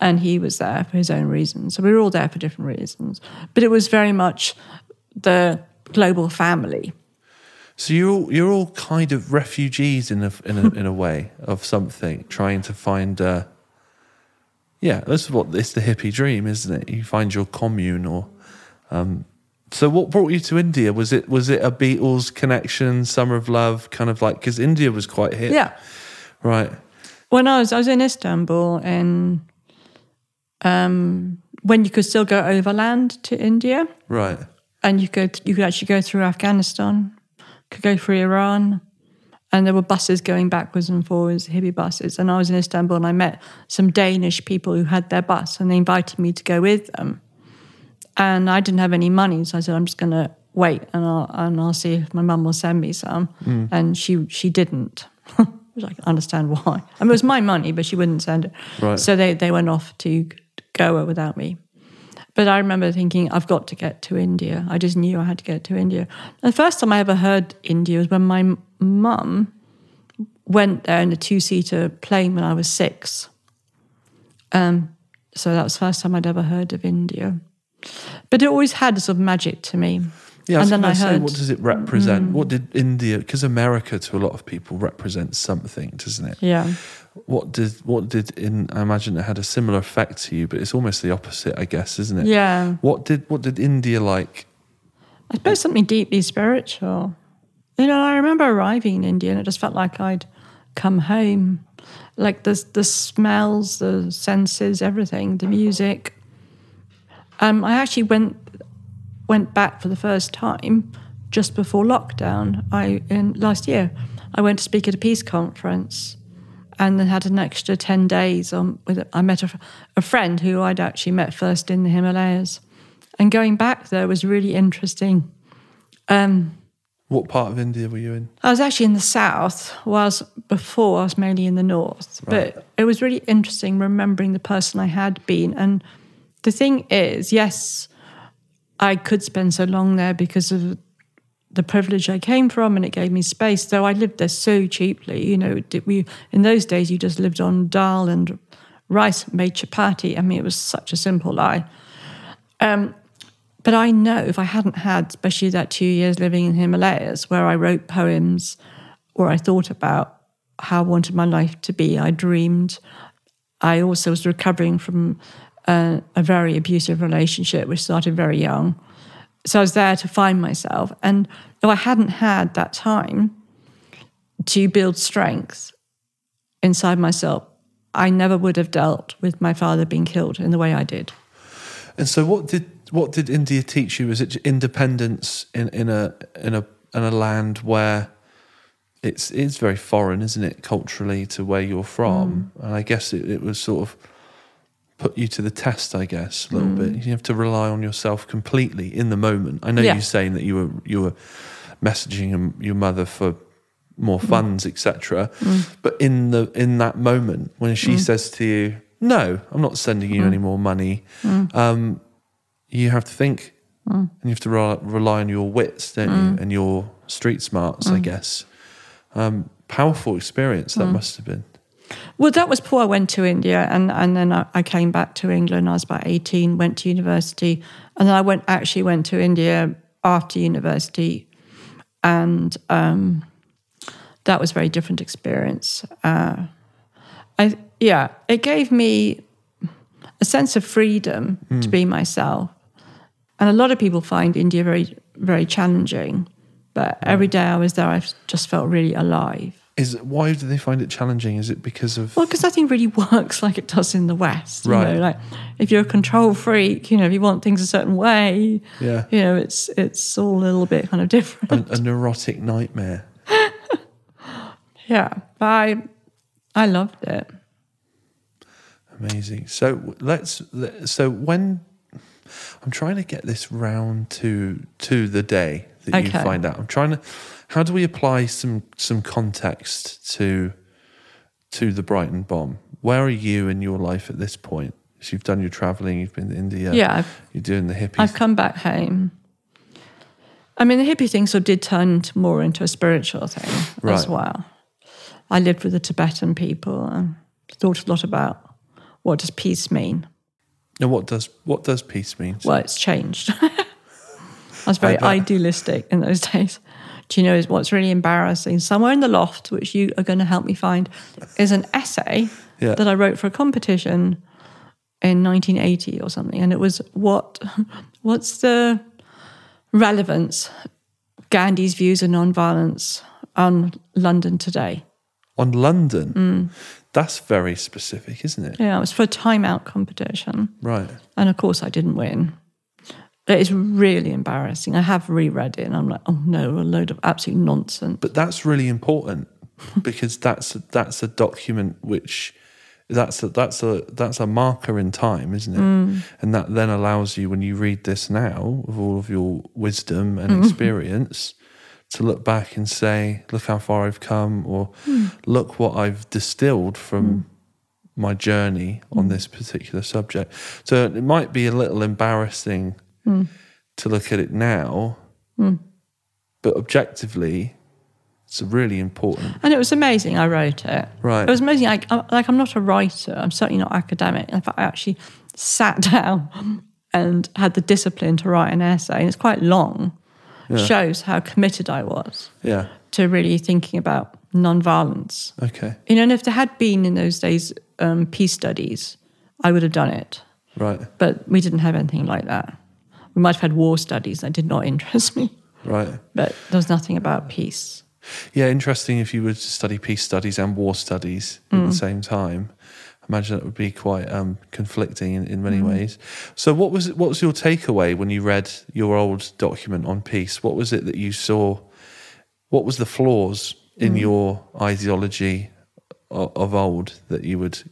and he was there for his own reasons. So we were all there for different reasons, but it was very much the global family. So you're all, you're all kind of refugees in a in a in a way of something, trying to find. Uh, yeah, that's what it's the hippie dream, isn't it? You find your commune, or. Um, so what brought you to India? Was it was it a Beatles connection, Summer of Love, kind of like because India was quite hip, Yeah. right? When I was I was in Istanbul and um, when you could still go overland to India, Right. and you could you could actually go through Afghanistan, could go through Iran, and there were buses going backwards and forwards, hippie buses. And I was in Istanbul and I met some Danish people who had their bus, and they invited me to go with them. And I didn't have any money, so I said I'm just going to wait and I'll and I'll see if my mum will send me some. Mm. And she she didn't. Which I can understand why. I mean, it was my money, but she wouldn't send it. Right. So they, they went off to Goa without me. But I remember thinking, I've got to get to India. I just knew I had to get to India. The first time I ever heard India was when my mum went there in a two seater plane when I was six. Um, so that was the first time I'd ever heard of India. But it always had a sort of magic to me. Yeah, I was and then I say, heard, Mm. what does it represent? What did India? Because America, to a lot of people, represents something, doesn't it? yeah. What did what did in? I imagine it had a similar effect to you, but it's almost the opposite, I guess, isn't it? Yeah. What did what did India like? I suppose something deeply spiritual. You know, I remember arriving in India and it just felt like I'd come home. Like the the smells, the senses, everything, the music. Um, I actually went went back for the first time just before lockdown. I in last year, I went to speak at a peace conference, and then had an extra ten days on. With I met a, a friend who I'd actually met first in the Himalayas, and going back there was really interesting. Um, What part of India were you in? I was actually in the south, whilst before I was mainly in the north. Right. But it was really interesting remembering the person I had been. And the thing is, yes, I could spend so long there because of the privilege I came from, and it gave me space. Though I lived there so cheaply, you know, we in those days you just lived on dal and rice, made chapati. I mean, it was such a simple life. Um, but I know if I hadn't had, especially that two years living in Himalayas, where I wrote poems or I thought about how I wanted my life to be, I dreamed. I also was recovering from a, a very abusive relationship, which started very young. So I was there to find myself. And if I hadn't had that time to build strength inside myself, I never would have dealt with my father being killed in the way I did. And so, what did what did India teach you? Was it independence in, in a in a in a land where it's it's very foreign, isn't it, culturally to where you're from? Mm. And I guess it, it was sort of put you to the test. I guess a little Mm. bit. You have to rely on yourself completely in the moment. I know Yeah. you're saying that you were you were messaging your- mother for more Mm. funds, etc. But in the in that moment when she Mm. says to you, "No, I'm not sending you any more money," Mm. um, you have to think and you have to rely, rely on your wits, don't you, Mm. and your street smarts, I guess. Um, powerful experience Mm. that must have been. Well, that was before I went to India, and, and then I, I came back to England. I was about 18, went to university, and then I went actually went to India after university, and um, that was a very different experience. Uh, I yeah, it gave me a sense of freedom to be myself, and a lot of people find India very very challenging. But every mm. day I was there, I just felt really alive. Is why do they find it challenging? Is it because of Well, because nothing really works like it does in the West. You Right. know, like if you're a control freak, you know, if you want things a certain way, yeah you know, it's it's all a little bit kind of different. a, a neurotic nightmare? yeah, but I I loved it. Amazing. So let's. So when I'm trying to get this round to to the day that you find out, I'm trying to. How do we apply some some context to to the Brighton bomb? Where are you in your life at this point? So you've done your travelling, you've been to India. Yeah, I've, You're doing the hippie. I've come back home. I mean, the hippie thing sort of did turn more into a spiritual thing as well. I lived with the Tibetan people and thought a lot about what does peace mean. Now, what does what does peace mean? Well, it's changed. I was very bet. idealistic in those days. Do you know what's really embarrassing? Somewhere in the loft, which you are going to help me find, is an essay Yeah. that I wrote for a competition in 1980 or something, and it was what what's the relevance Gandhi's views of nonviolence on London today? On London, Mm. That's very specific, isn't it? Yeah, it was for a time out competition. Right. And of course, I didn't win. It is really embarrassing. I have reread it and I'm like, oh no, a load of absolute nonsense. But that's really important because that's that's a document which that's a that's a that's a marker in time, isn't it? Mm. And that then allows you when you read this now with all of your wisdom Mm. and experience to look back and say, look how far I've come or Mm. look what I've distilled from hmm. my journey on hmm. this particular subject. So it might be a little embarrassing hmm. to look at it now, but objectively, it's really important. And it was amazing. I wrote it. Right. It was amazing. Like, I, like I'm not a writer. I'm certainly not academic. In fact, I actually sat down and had the discipline to write an essay. And it's quite long. Shows how committed I was Yeah. to really thinking about nonviolence. Okay. You know, and if there had been in those days um, peace studies, I would have done it. Right. But we didn't have anything like that. We might have had war studies. That did not interest me. Right. But there was nothing about peace. Yeah. Interesting if you were to study peace studies and war studies at the same time. Imagine that would be quite um, conflicting in, in many mm. ways. So, what was what was your takeaway when you read your old document on peace? What was it that you saw? What was the flaws in mm. your ideology of, of old that you would,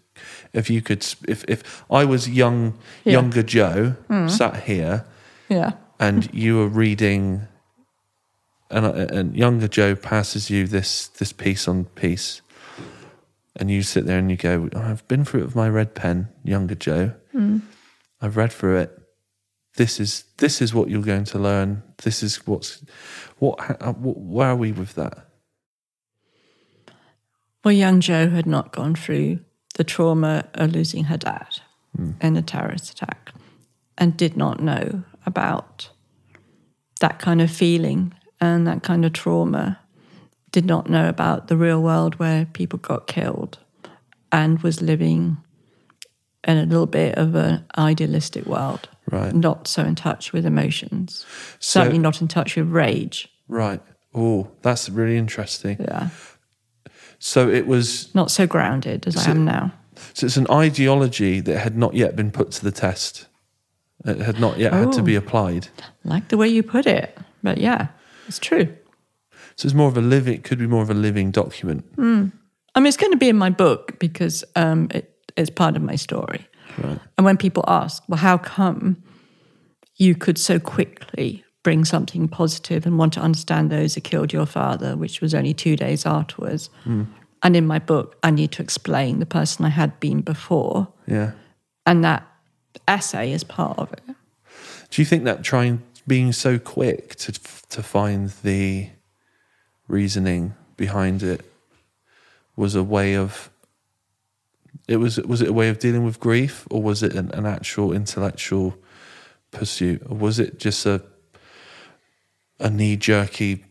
if you could, if if I was young Yeah. younger Jo mm. sat here Yeah. and you were reading and and younger Jo passes you this this piece on peace, and you sit there and you go, "I've been through it with my red pen, younger Jo. Hmm. I've read through it. This is this is what you're going to learn. This is what's what. how- uh, wh- Where are we with that? Well, young Jo had not gone through the trauma of losing her dad hmm. in a terrorist attack and did not know about that kind of feeling and that kind of trauma. Did not know about the real world where people got killed and was living in a little bit of an idealistic world. Right. Not so in touch with emotions. So- Certainly not in touch with rage. Right. Oh, that's really interesting. Yeah. So it was. Not so grounded as I am now. So it's an ideology that had not yet been put to the test. It had not yet had to be oh. applied. like the way you put it. But yeah, it's true. So it's more of a living. It could be more of a living document. I mean, it's going to be in my book because um, it's part of my story. Right. And when people ask, well, how come you could so quickly bring something positive and want to understand those who killed your father, which was only two days afterwards? And in my book, I need to explain the person I had been before. Yeah. And that essay is part of it. Do you think that trying being so quick to to find the reasoning behind it was a way of it was was it a way of dealing with grief or was it an, an actual intellectual pursuit or was it just a a knee jerky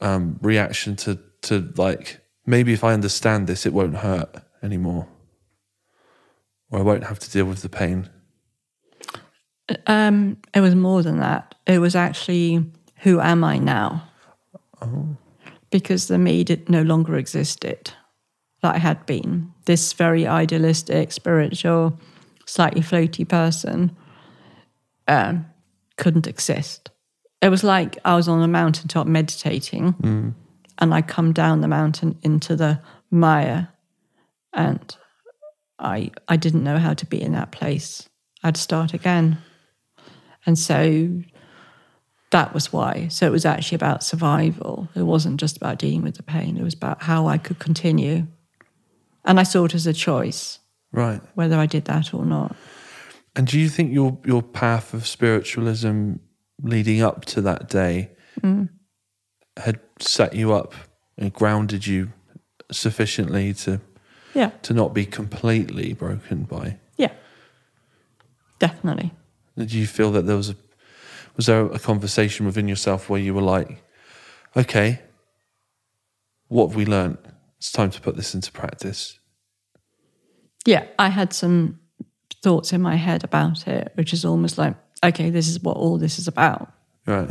um, reaction to to like maybe if I understand this it won't hurt anymore or I won't have to deal with the pain Um, it was more than that. It was actually, who am I now? Because the me did, no longer existed that I had been. This very idealistic, spiritual, slightly floaty person um, couldn't exist. It was like I was on a mountaintop meditating, and I come down the mountain into the mire, and I I didn't know how to be in that place. I'd start again. And so that was why. So it was actually about survival. It wasn't just about dealing with the pain, it was about how I could continue. And I saw it as a choice, right whether I did that or not. And do you think your your path of spiritualism leading up to that day mm. had set you up and grounded you sufficiently to Yeah, to not be completely broken by? yeah, definitely. Did you feel that there was a was there a conversation within yourself where you were like, okay, what have we learned? It's time to put this into practice. Yeah, I had some thoughts in my head about it, which is almost like, okay, this is what all this is about. Right.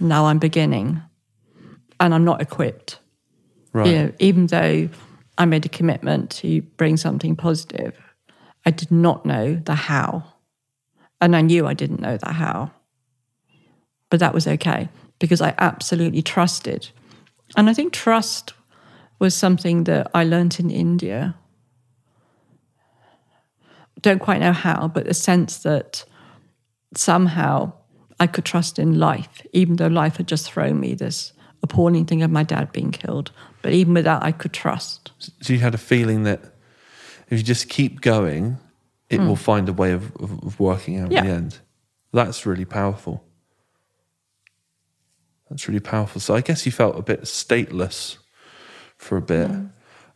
Now I'm beginning and I'm not equipped. Right. you know, even though I made a commitment to bring something positive, I did not know the how. And I knew I didn't know the how. But that was okay because I absolutely trusted. And I think trust was something that I learned in India. Don't quite know how, but the sense that somehow I could trust in life, even though life had just thrown me this appalling thing of my dad being killed. But even with that, I could trust. So you had a feeling that if you just keep going, it hmm. will find a way of, of, of working out Yeah. in the end. That's really powerful. That's really powerful. So I guess you felt a bit stateless for a bit.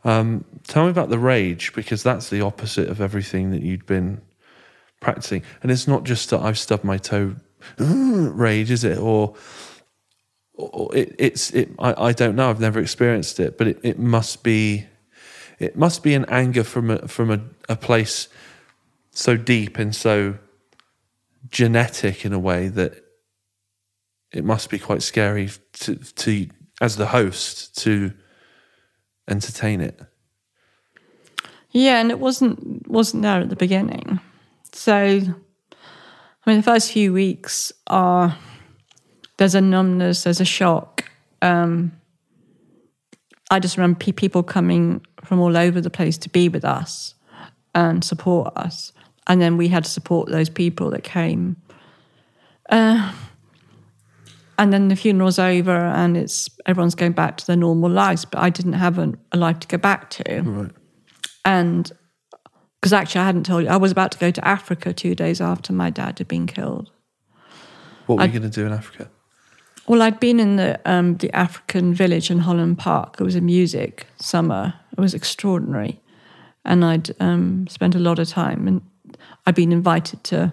Um, tell me about the rage because that's the opposite of everything that you'd been practicing. And it's not just that I've stubbed my toe rage, is it? Or, or it, it's it. I, I don't know. I've never experienced it, but it, it must be. It must be an anger from a from a, a place so deep and so genetic in a way that it must be quite scary to to as the host to entertain it. Yeah, and it wasn't wasn't there at the beginning. So, I mean, the first few weeks are there's a numbness, there's a shock. Um, I just remember people coming from all over the place to be with us and support us, and then we had to support those people that came. Uh, And then the funeral's over and it's everyone's going back to their normal lives, but I didn't have a, a life to go back to. Right. And because actually, I hadn't told you, I was about to go to Africa two days after my dad had been killed. What were you going to do in Africa? Well, I'd been in the um, the African village in Holland Park. It was a music summer. It was extraordinary, and I'd um, spent a lot of time. And I'd been invited to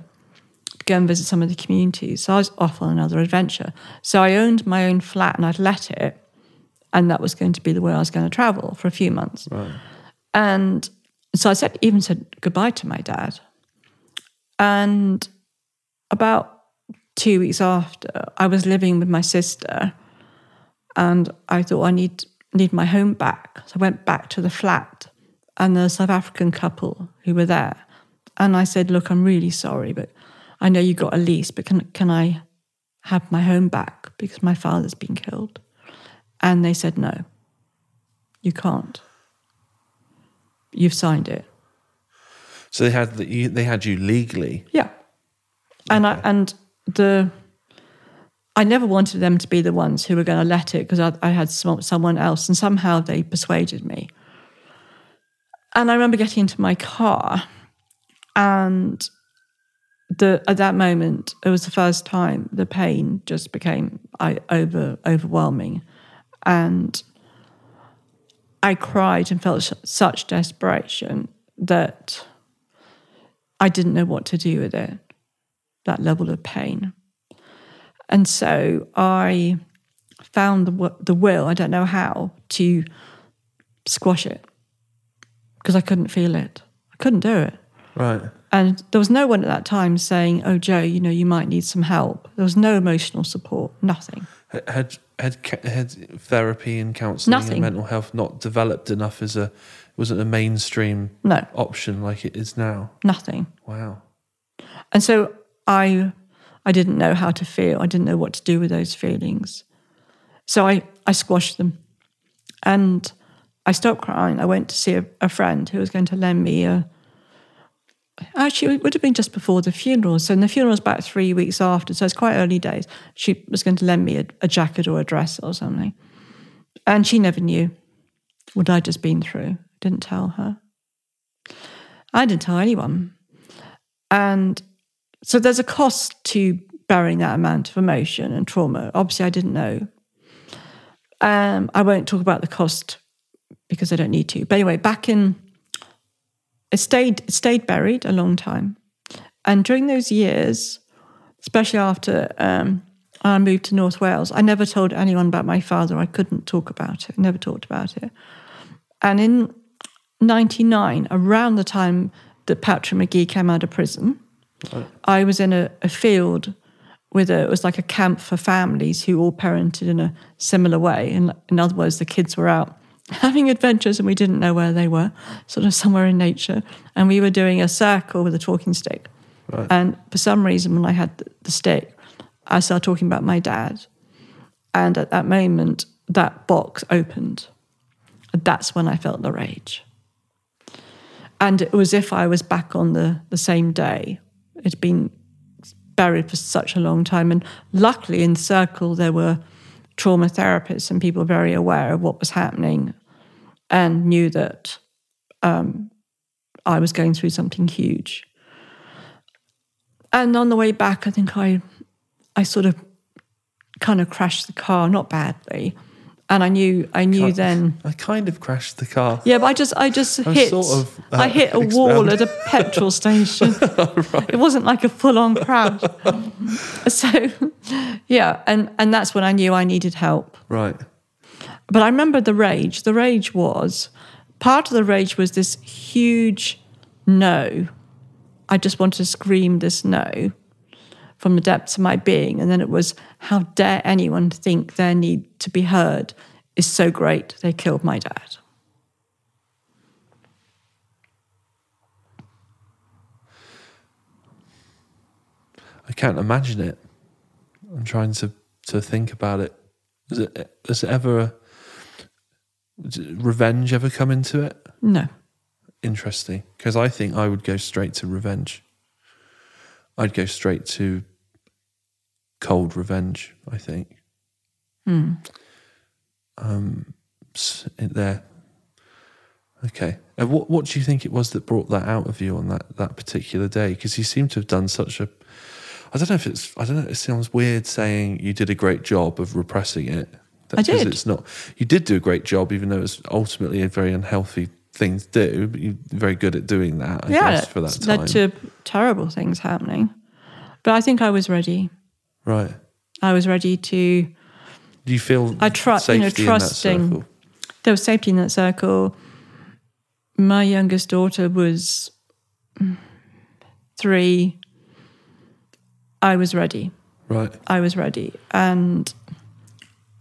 go and visit some of the communities. So I was off on another adventure. So I owned my own flat and I'd let it, and that was going to be the way I was going to travel for a few months. Right. And so I said, even said goodbye to my dad. And about two weeks after, I was living with my sister, and I thought I need need my home back. So I went back to the flat, and the South African couple who were there, and I said, "Look, I'm really sorry, but I know you got a lease, but can can I have my home back because my father's been killed?" And they said, "No, you can't. You've signed it." So they had the, you, they had you legally. Yeah. And I and the I never wanted them to be the ones who were going to let it because I, I, had some, someone else, and somehow they persuaded me. And I remember getting into my car, and the at that moment it was the first time the pain just became I, over overwhelming, and I cried and felt such desperation that I didn't know what to do with it that level of pain. And so I found the, the will, I don't know how, to squash it because I couldn't feel it. I couldn't do it. Right. And there was no one at that time saying, "Oh, Jo, you know, you might need some help." There was no emotional support. Nothing. Had had had therapy and counselling Nothing. and mental health not developed enough as a wasn't a mainstream No. option like it is now. Nothing. Wow. And so I I didn't know how to feel. I didn't know what to do with those feelings. So I, I squashed them. And I stopped crying. I went to see a, a friend who was going to lend me a actually it would have been just before the funeral. So the funeral was about three weeks after, so it's quite early days. She was going to lend me a, a jacket or a dress or something. And she never knew what I'd just been through. Didn't tell her. I didn't tell anyone. And so there's a cost to bearing that amount of emotion and trauma. Obviously, I didn't know. Um, I won't talk about the cost because I don't need to. But anyway, back in, it stayed it stayed buried a long time, and during those years, especially after um, I moved to North Wales, I never told anyone about my father. I couldn't talk about it. Never talked about it. And in '99, around the time that Patrick Magee came out of prison, I was in a, a field with a, it was like a camp for families who all parented in a similar way. In, in other words, the kids were out having adventures and we didn't know where they were, sort of somewhere in nature. And we were doing a circle with a talking stick. Right. And for some reason, when I had the, stick, I started talking about my dad. And at that moment, that box opened. And that's when I felt the rage. And it was if I was back on the, the same day. It'd been buried for such a long time. And luckily, in the circle, there were trauma therapists and people very aware of what was happening and knew that um, I was going through something huge. And on the way back, I think I, I sort of kind of crashed the car, not badly. And I knew, I knew then. I kind of crashed the car. Yeah, but I just, I just I'm hit, sort of, uh, I hit a wall at a petrol station. It wasn't like a full-on crash. so, yeah, and and that's when I knew I needed help. Right. But I remember the rage. The rage was part of the rage was this huge no. I just wanted to scream this no from the depths of my being. And then it was, how dare anyone think their need to be heard is so great they killed my dad. I can't imagine it. I'm trying to to think about it. Is it has it ever does revenge ever come into it? No. Interesting, because I think I would go straight to revenge. I'd go straight to cold revenge. I think. Hmm. Um, there. Okay. And what what do you think it was that brought that out of you on that that particular day? Because you seem to have done such a. I don't know if it's. I don't know. It sounds weird saying you did a great job of repressing it. I because did. It's not. You did do a great job, even though it's ultimately a very unhealthy thing to do. But you're very good at doing that. I yeah, guess for that it's time. led to terrible things happening. But I think I was ready. Right. I was ready to. Do you feel I trust, you know, safety in that trusting- circle? There was safety in that circle. My youngest daughter was three. I was ready. Right. I was ready. And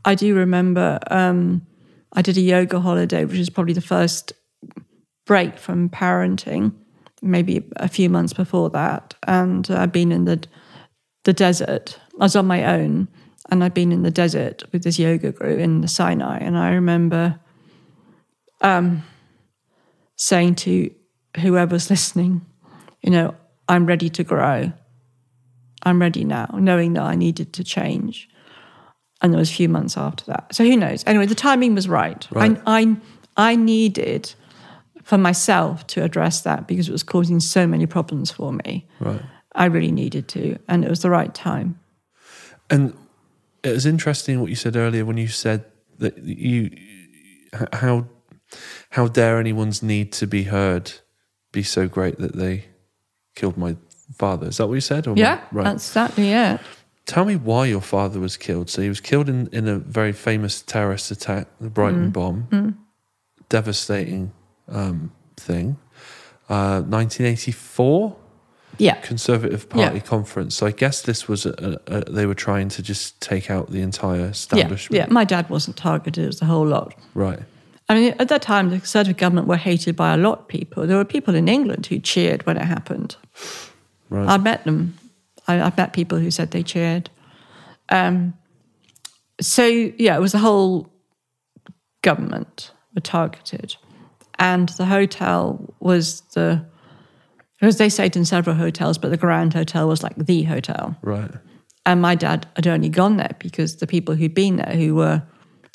I do remember um, I did a yoga holiday, which is probably the first break from parenting, maybe a few months before that. And I'd been in the the desert. I was on my own, and I'd been in the desert with this yoga group in the Sinai. And I remember um, saying to whoever's listening, you know, I'm ready to grow. I'm ready now, knowing that I needed to change. And there was a few months after that. So who knows? Anyway, the timing was right. Right. I, I, I needed for myself to address that because it was causing so many problems for me. Right. I really needed to, and it was the right time. And it was interesting what you said earlier when you said that you how how dare anyone's need to be heard be so great that they killed my father. Is that what you said? Or Yeah, Right. that's exactly it. Tell me why your father was killed. So he was killed in, in a very famous terrorist attack, the Brighton bomb, devastating um, thing. Uh, 1984 Yeah, Conservative Party Yeah. conference. So I guess this was a, a, a, they were trying to just take out the entire establishment. yeah. My dad wasn't targeted; it was the whole lot. Right. I mean, at that time, the Conservative government were hated by a lot of people. There were people in England who cheered when it happened. Right. I met them. I, I've met people who said they cheered. Um, so yeah, it was the whole government were targeted, and the hotel was the. Because they stayed in several hotels, but the Grand Hotel was like the hotel. Right. And my dad had only gone there because the people who'd been there, who were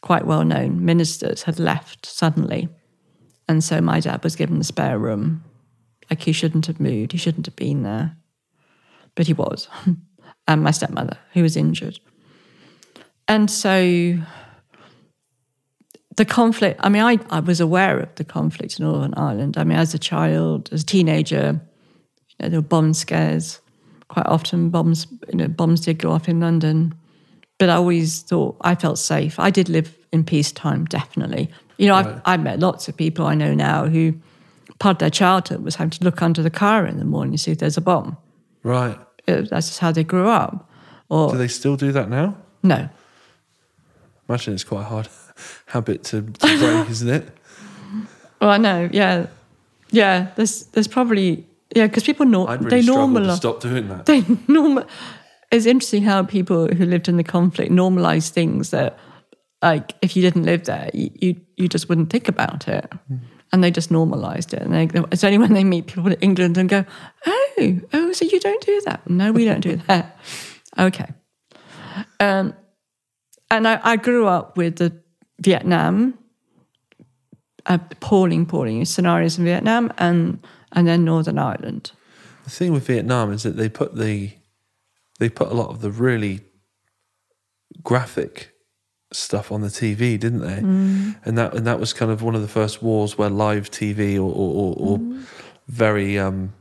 quite well known ministers, had left suddenly. And so my dad was given the spare room. Like he shouldn't have moved, he shouldn't have been there. But he was. and my stepmother, who was injured. And so the conflict, I mean, I, I was aware of the conflict in Northern Ireland. I mean, as a child, as a teenager, Uh, there were bomb scares. Quite often, bombs, you know, bombs did go off in London. But I always thought I felt safe. I did live in peacetime, definitely. You know, I've, I've met lots of people I know now who part of their childhood was having to look under the car in the morning to see if there's a bomb. Right. It- that's just how they grew up. Or Do they still do that now? no, Imagine it's quite a hard habit to, to break, isn't it? Well, I know, yeah, yeah. There's there's probably yeah because people know I'd really they normalize stop doing that. they normal. It's interesting how people who lived in the conflict normalize things that, like, if you didn't live there, you you, you just wouldn't think about it, and they just normalized it. And they, it's only when they meet people in England and go, oh, oh, so you don't do that? No, we don't do that. okay. Um, and I, I grew up with the Vietnam appalling, appalling scenarios in Vietnam and and then Northern Ireland. The thing with Vietnam is that they put the they put a lot of the really graphic stuff on the TV, didn't they? Mm. And that and that was kind of one of the first wars where live TV or or, or, or mm. very um,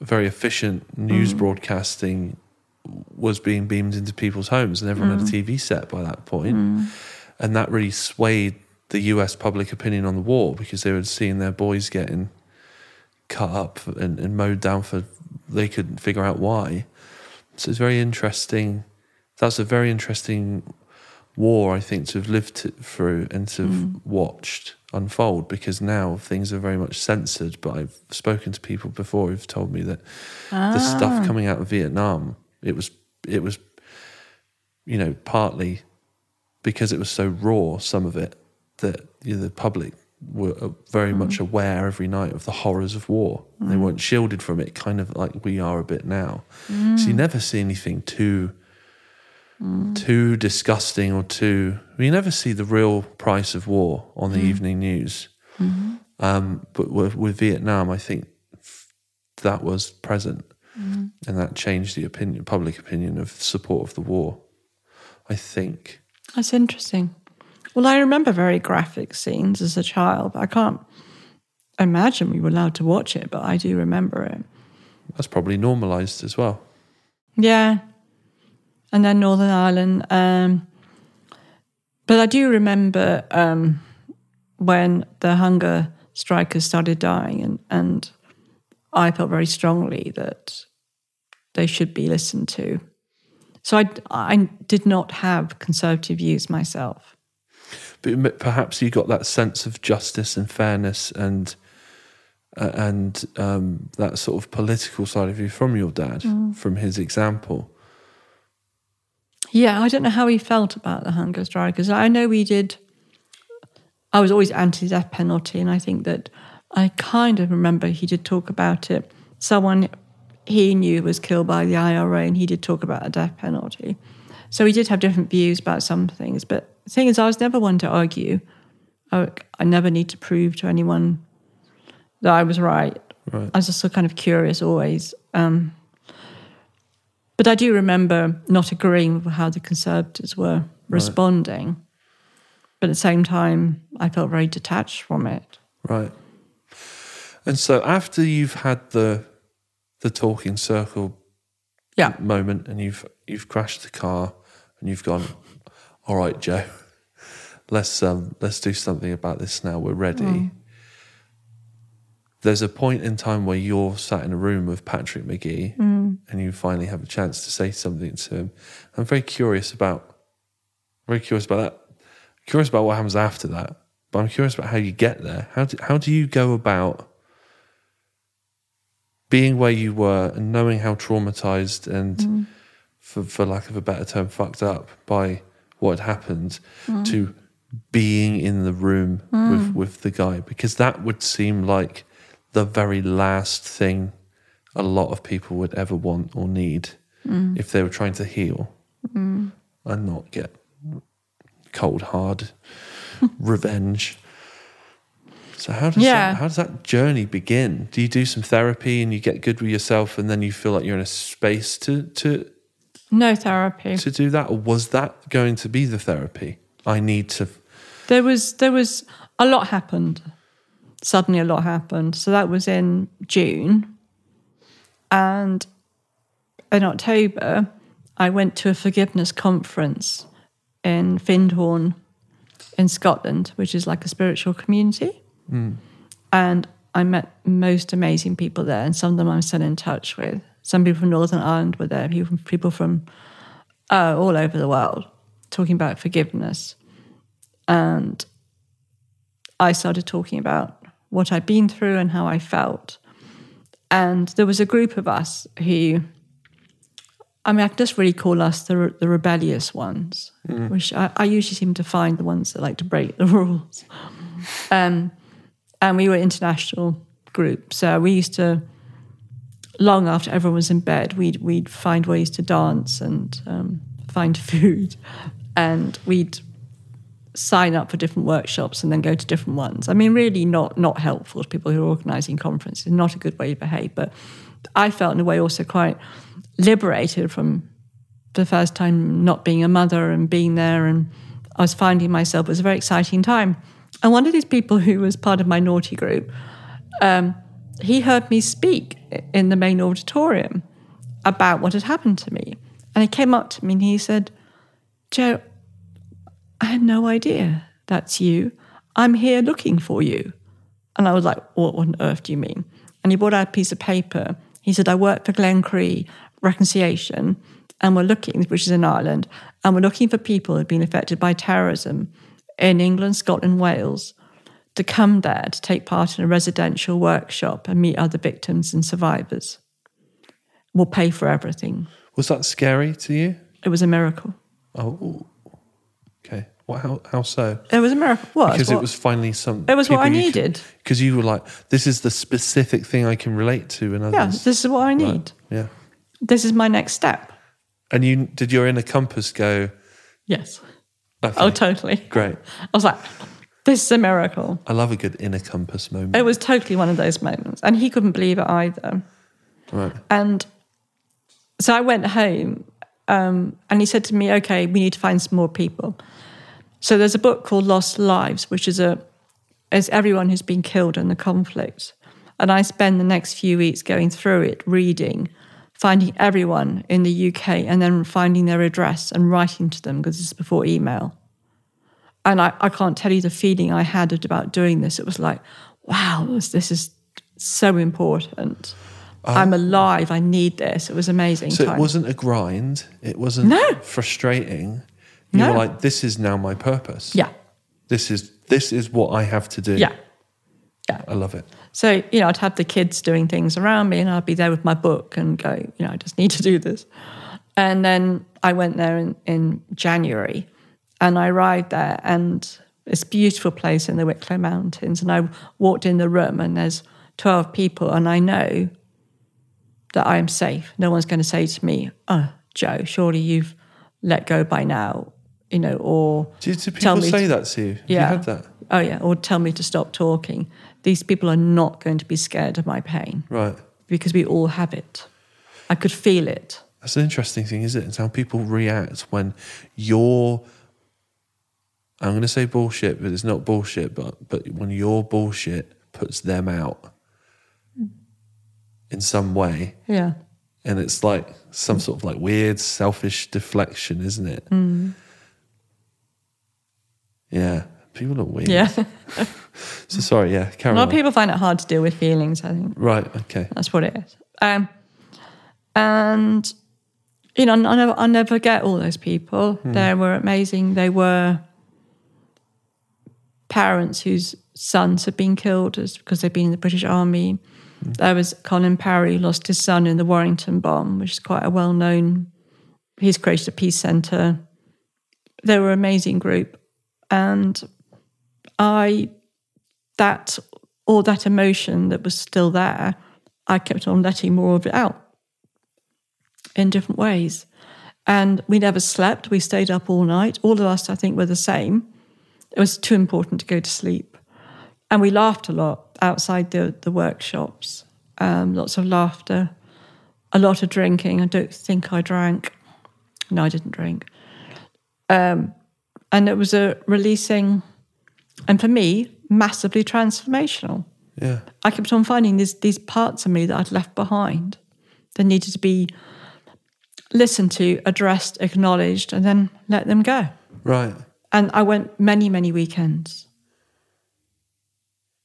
very efficient news mm. broadcasting was being beamed into people's homes, and everyone had a TV set by that point. and that really swayed the U.S. public opinion on the war because they were seeing their boys getting cut up and, and mowed down for they couldn't figure out why. So it's very interesting. That's a very interesting war, I think, to have lived through and to have mm. watched unfold because now things are very much censored. But I've spoken to people before who've told me that the stuff ah. coming out of Vietnam, it was it was, you know, partly because it was so raw, some of it, that you know, the public were uh, very mm-hmm. much aware every night of the horrors of war. They mm-hmm. weren't shielded from it, kind of like we are a bit now. So you mm. never see anything too mm. too disgusting or too. We never see the real price of war on the mm. evening news. Mm-hmm. Um, but with, with Vietnam, I think that was present, and that changed the opinion, public opinion of support of the war. I think. That's interesting. Well, I remember very graphic scenes as a child. I can't imagine we were allowed to watch it, but I do remember it. That's probably normalized as well. Yeah. And then Northern Ireland. Um, but I do remember um, when the hunger strikers started dying, and, and I felt very strongly that they should be listened to. So I, I did not have conservative views myself. But perhaps you got that sense of justice and fairness and uh, and um, that sort of political side of you from your dad, from his example. Yeah, I don't know how he felt about the hunger strikers. I know we did. I was always anti-death penalty, and I think that I kind of remember he did talk about it. Someone he knew was killed by the IRA, and he did talk about a death penalty. So we did have different views about some things. But the thing is, I was never one to argue. I, I never need to prove to anyone that I was right. Right. I was just so kind of curious always. Um, but I do remember not agreeing with how the Conservatives were responding. But at the same time, I felt very detached from it. Right. And so after you've had the the talking circle Yeah. moment and you've you've crashed the car and you've gone, all right, Jo, let's um let's do something about this now. We're ready. There's a point in time where you're sat in a room with Patrick Magee and you finally have a chance to say something to him. I'm very curious about very curious about that. Curious about what happens after that. But I'm curious about how you get there. How do, how do you go about being where you were and knowing how traumatized and, for, for lack of a better term, fucked up by what happened to being in the room with, mm. with the guy? Because that would seem like the very last thing a lot of people would ever want or need mm. if they were trying to heal mm. and not get cold hard revenge. So how does Yeah. that, how does that journey begin? Do you do some therapy and you get good with yourself, and then you feel like you're in a space to to No therapy. to do that, or was that going to be the therapy? I need to. There was there was a lot happened. Suddenly, a lot happened. So that was in June, and in October, I went to a forgiveness conference in Findhorn, in Scotland, which is like a spiritual community, hmm. and I met most amazing people there, and some of them I'm still in touch with. Some people from Northern Ireland were there. People from people from uh, all over the world talking about forgiveness and I started talking about what I'd been through and how I felt. And there was a group of us who, I mean, I can just really call us the, the rebellious ones, which I, I usually seem to find the ones that like to break the rules. Um, and we were international group. So we used to, long after everyone was in bed, we'd, we'd find ways to dance and um, find food. And we'd sign up for different workshops and then go to different ones. I mean, really not not helpful to people who are organising conferences. Not a good way to behave. But I felt in a way also quite liberated from the first time not being a mother and being there, and I was finding myself. It was a very exciting time. And one of these people who was part of my naughty group, um, he heard me speak in the main auditorium about what had happened to me, and he came up to me and he said, "Jo." I had no idea that's you. I'm here looking for you. And I was like, What on earth do you mean? And he brought out a piece of paper. He said, I work for Glencree Reconciliation, and we're looking, which is in Ireland, and we're looking for people who've been affected by terrorism in England, Scotland, Wales, to come there to take part in a residential workshop and meet other victims and survivors. We'll pay for everything. Was that scary to you? It was a miracle. Oh, okay. What? How? How so? It was a miracle. What? Because What? it was finally something. It was what I needed. Because you were like, this is the specific thing I can relate to, and yeah, others. this is what I need. Right. Yeah. this is my next step. And you did your inner compass go? Yes. Okay, Oh, totally. great. I was like, this is a miracle. I love a good inner compass moment. It was totally one of those moments. And he couldn't believe it either. Right. And so I went home um, and he said to me, okay, we need to find some more people. So there's a book called Lost Lives, which is a is everyone who's been killed in the conflict. And I spend the next few weeks going through it, reading, finding everyone in the UK and then finding their address and writing to them because this is before email. And I, I can't tell you the feeling I had about doing this. It was like, wow, this, this is so important. Um, I'm alive. I need this. It was amazing. So time. it wasn't a grind. It wasn't No. frustrating. You No. were like, this is now my purpose. Yeah. This is this is what I have to do. Yeah. Yeah. I love it. So, you know, I'd have the kids doing things around me and I'd be there with my book and go, you know, I just need to do this. And then I went there in, in January and I arrived there and it's a beautiful place in the Wicklow Mountains. And I walked in the room and there's 12 people and I know that I am safe. No one's going to say to me, oh, Jo, surely you've let go by now, you know, or Did, did Tell me say to- that to you? Yeah. You had that? oh yeah, or tell me to stop talking. These people are not going to be scared of my pain Right. because we all have it. I could feel it. That's an interesting thing, isn't it? It's how people react when you're I'm gonna say bullshit, but it's not bullshit, but but when your bullshit puts them out in some way, Yeah. and it's like some sort of like weird selfish deflection, isn't it? Mm. Yeah, people are weird. Yeah. So sorry. Yeah, carry a lot on. of people find it hard to deal with feelings, I think. right. Okay. That's what it is. Um, and, you know, I never, I never forget all those people. They were amazing. They were parents whose sons had been killed as, because they'd been in the British Army. Mm. There was Colin Parry, lost his son in the Warrington bomb, which is quite a well known, he's created a peace centre. They were an amazing group. And I, that, all that emotion that was still there, I kept on letting more of it out in different ways. And we never slept. We stayed up all night. All of us, I think, were the same. It was too important to go to sleep. And we laughed a lot outside the, the workshops. Um, lots of laughter, a lot of drinking. I don't think I drank. No, I didn't drink. Um, and it was a releasing, and for me, massively transformational. Yeah. I kept on finding these these parts of me that I'd left behind that needed to be listened to, addressed, acknowledged, and then let them go. Right. And I went many, many weekends.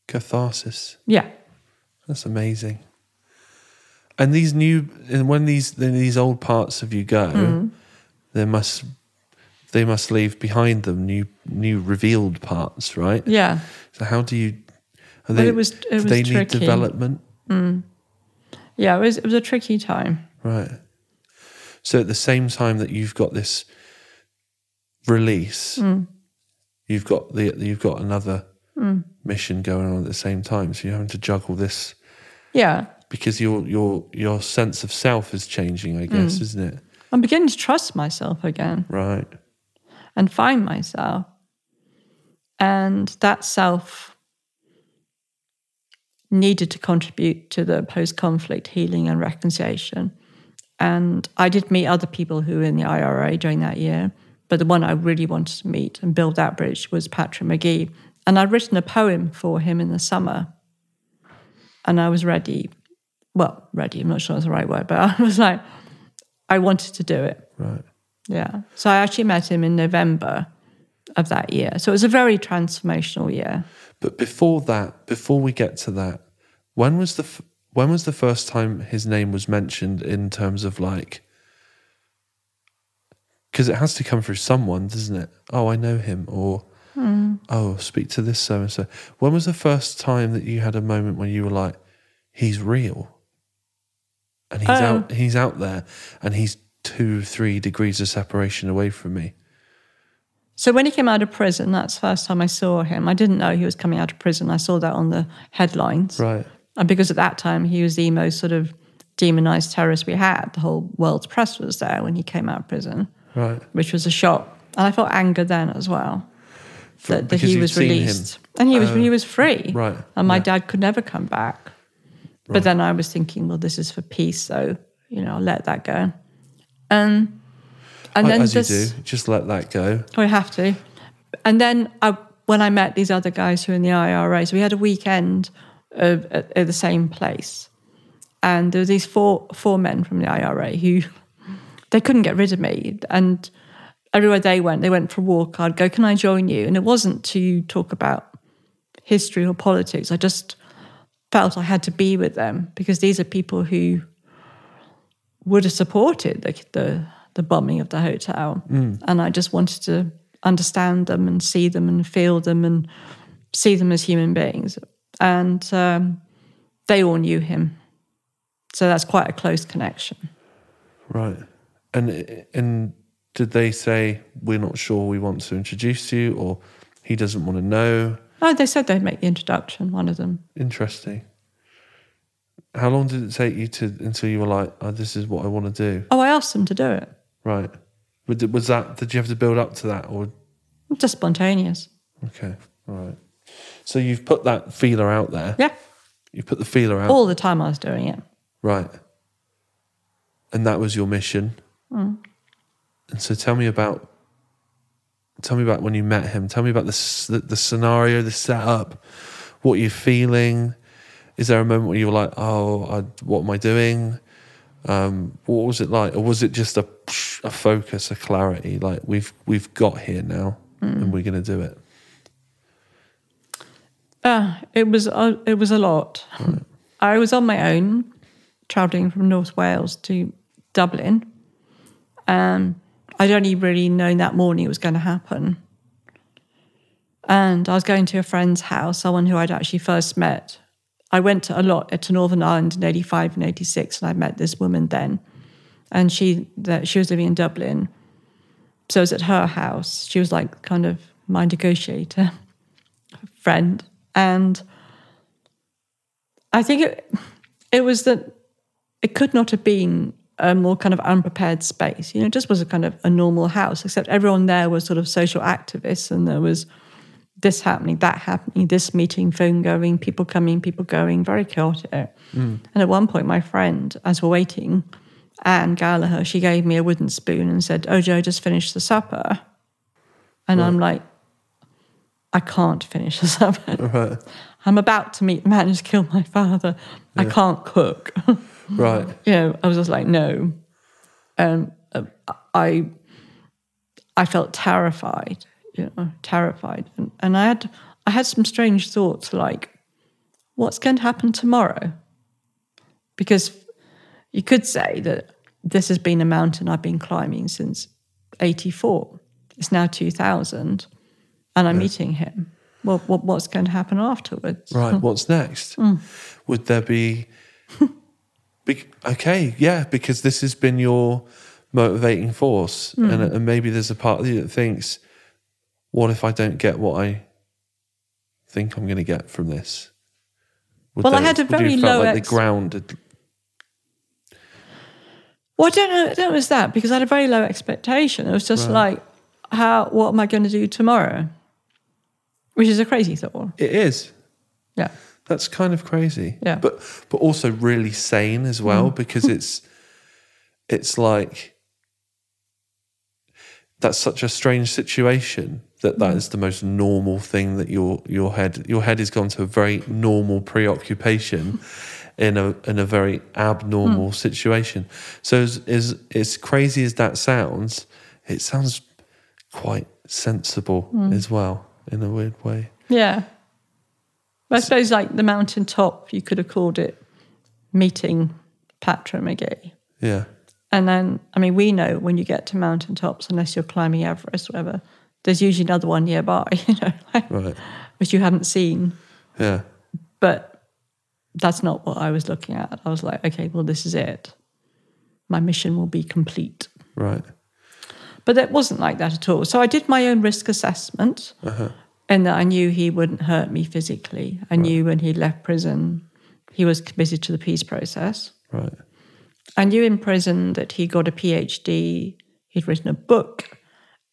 Catharsis. Yeah. That's amazing. And these new, and when these when these old parts of you go, Mm-hmm. they must they must leave behind them new new revealed parts, right? Yeah. So how do you? Are Well, it was- it was they need tricky. development, Yeah, it was it was a tricky time. right? So at the same time that you've got this release, Mm. you've got the you've got another Mm. mission going on at the same time. So you're having to juggle this Yeah. because your your your sense of self is changing, I guess, Mm. isn't it? I'm beginning to trust myself again Right. and find myself. And that self needed to contribute to the post conflict healing and reconciliation. And I did meet other people who were in the IRA during that year, but the one I really wanted to meet and build that bridge was Patrick Magee. And I'd written a poem for him in the summer. And I was ready. Well, ready, I'm not sure that's the right word, but I was like, I wanted to do it. Right. Yeah. So I actually met him in November of that year. So it was a very transformational year. But before that, before we get to that, when was the f- when was the first time his name was mentioned in terms of like? Because it has to come through someone, doesn't it? Oh, I know him, or hmm. oh, speak to this so and so. When was the first time that you had a moment when you were like, he's real, and he's Oh. out, um. he's out there, and he's two, three degrees of separation away from me. So when he came out of prison, that's the first time I saw him. I didn't know he was coming out of prison. I saw that on the headlines. Right. And because at that time he was the most sort of demonized terrorist we had. The whole world's press was there when he came out of prison, Right. which was a shock. And I felt anger then as well. That, that he was him. released. And he was he was free. right, And my yeah. dad could never come back. But then I was thinking, well, this is for peace, so you know, I'll let that go. Um, and then As this, do, just let that go. we have to. And then I, when I met these other guys who were in the IRA, so we had a weekend of, at, at the same place, and there were these four four men from the IRA who they couldn't get rid of me, and everywhere they went, they went for a walk. I'd go, "Can I join you?" And it wasn't to talk about history or politics. I just felt I had to be with them because these are people who would have supported the the, the bombing of the hotel, and I just wanted to understand them and see them and feel them and see them as human beings. And um, they all knew him, so that's quite a close connection. Right. And and did they say we're not sure we want to introduce you, or he doesn't want to know? Oh, they said they'd make the introduction. One of them. Interesting. How long did it take you to until you were like, oh, "This is what I want to do"? Oh, I asked them to do it. Right. Was was that? Did you have to build up to that, or Just spontaneous. okay, right? So you've put that feeler out there. Yeah. You put the feeler out, All the time I was doing it. right? And that was your mission. Mm. And so, tell me about. Tell me about when you met him. Tell me about the the, the scenario, the setup, what you're feeling. Is there a moment where you were like, "Oh, I, what am I doing?" Um, what was it like, or was it just a a focus, a clarity? Like we've we've got here now, Mm. and we're going to do it. Uh, it was uh, it was a lot. I was on my own, travelling from North Wales to Dublin. Um, I'd only really known that morning it was going to happen. And I was going to a friend's house, someone who I'd actually first met. I went a lot to Northern Ireland in '85 and '86, and I met this woman then. And she that she was living in Dublin, so I was at her house. She was like kind of my negotiator friend, and I think it it was that it could not have been a more kind of unprepared space. You know, it just was a kind of a normal house, except everyone there was sort of social activists, and there was this happening, that happening, this meeting, phone going, people coming, people going, very chaotic. Hmm. And at one point, my friend, as we're waiting, Anne Gallagher, she gave me a wooden spoon and said, "Oh, Jo, just finished the supper." And I'm like, I can't finish the supper. Right. I'm about to meet the man who's killed my father. I can't cook. Right. you know, I was just like, no. Um, I, I felt terrified. You know, terrified, and, and I had I had some strange thoughts like, what's going to happen tomorrow? Because you could say that this has been a mountain I've been climbing since '84. It's now 2000, and I'm meeting him. Well, what, what's going to happen afterwards? Right. What's next? Hmm. Would there be, be? Okay, yeah, because this has been your motivating force, Hmm. and, and maybe there's a part of you that thinks, "What if I don't get what I think I'm going to get from this?" Would Well, I had a very low like ex- the ground. Had, Well, I don't know. I don't know it was that because I had a very low expectation. It was just like, how? What am I going to do tomorrow? Which is a crazy thought. it is. Yeah. That's kind of crazy. Yeah. Mm. But but also really sane as well because it's it's like that's such a strange situation that Mm. that is the most normal thing that your your head your head has gone to a very normal preoccupation in a in a very abnormal Mm. situation. So as, as as crazy as that sounds, it sounds quite sensible Mm. as well in a weird way. Yeah. I suppose like the mountaintop, you could have called it meeting Patrick Magee. Yeah. And then, I mean, we know when you get to mountaintops, unless you're climbing Everest or whatever, there's usually another one nearby, you know, like, Right. which you haven't seen. Yeah. But that's not what I was looking at. I was like, okay, well, this is it. My mission will be complete. Right. But it wasn't like that at all. So I did my own risk assessment, uh-huh. And that I knew he wouldn't hurt me physically. I knew when he left prison, he was committed to the peace process. Right. I knew in prison that he got a PhD, he'd written a book,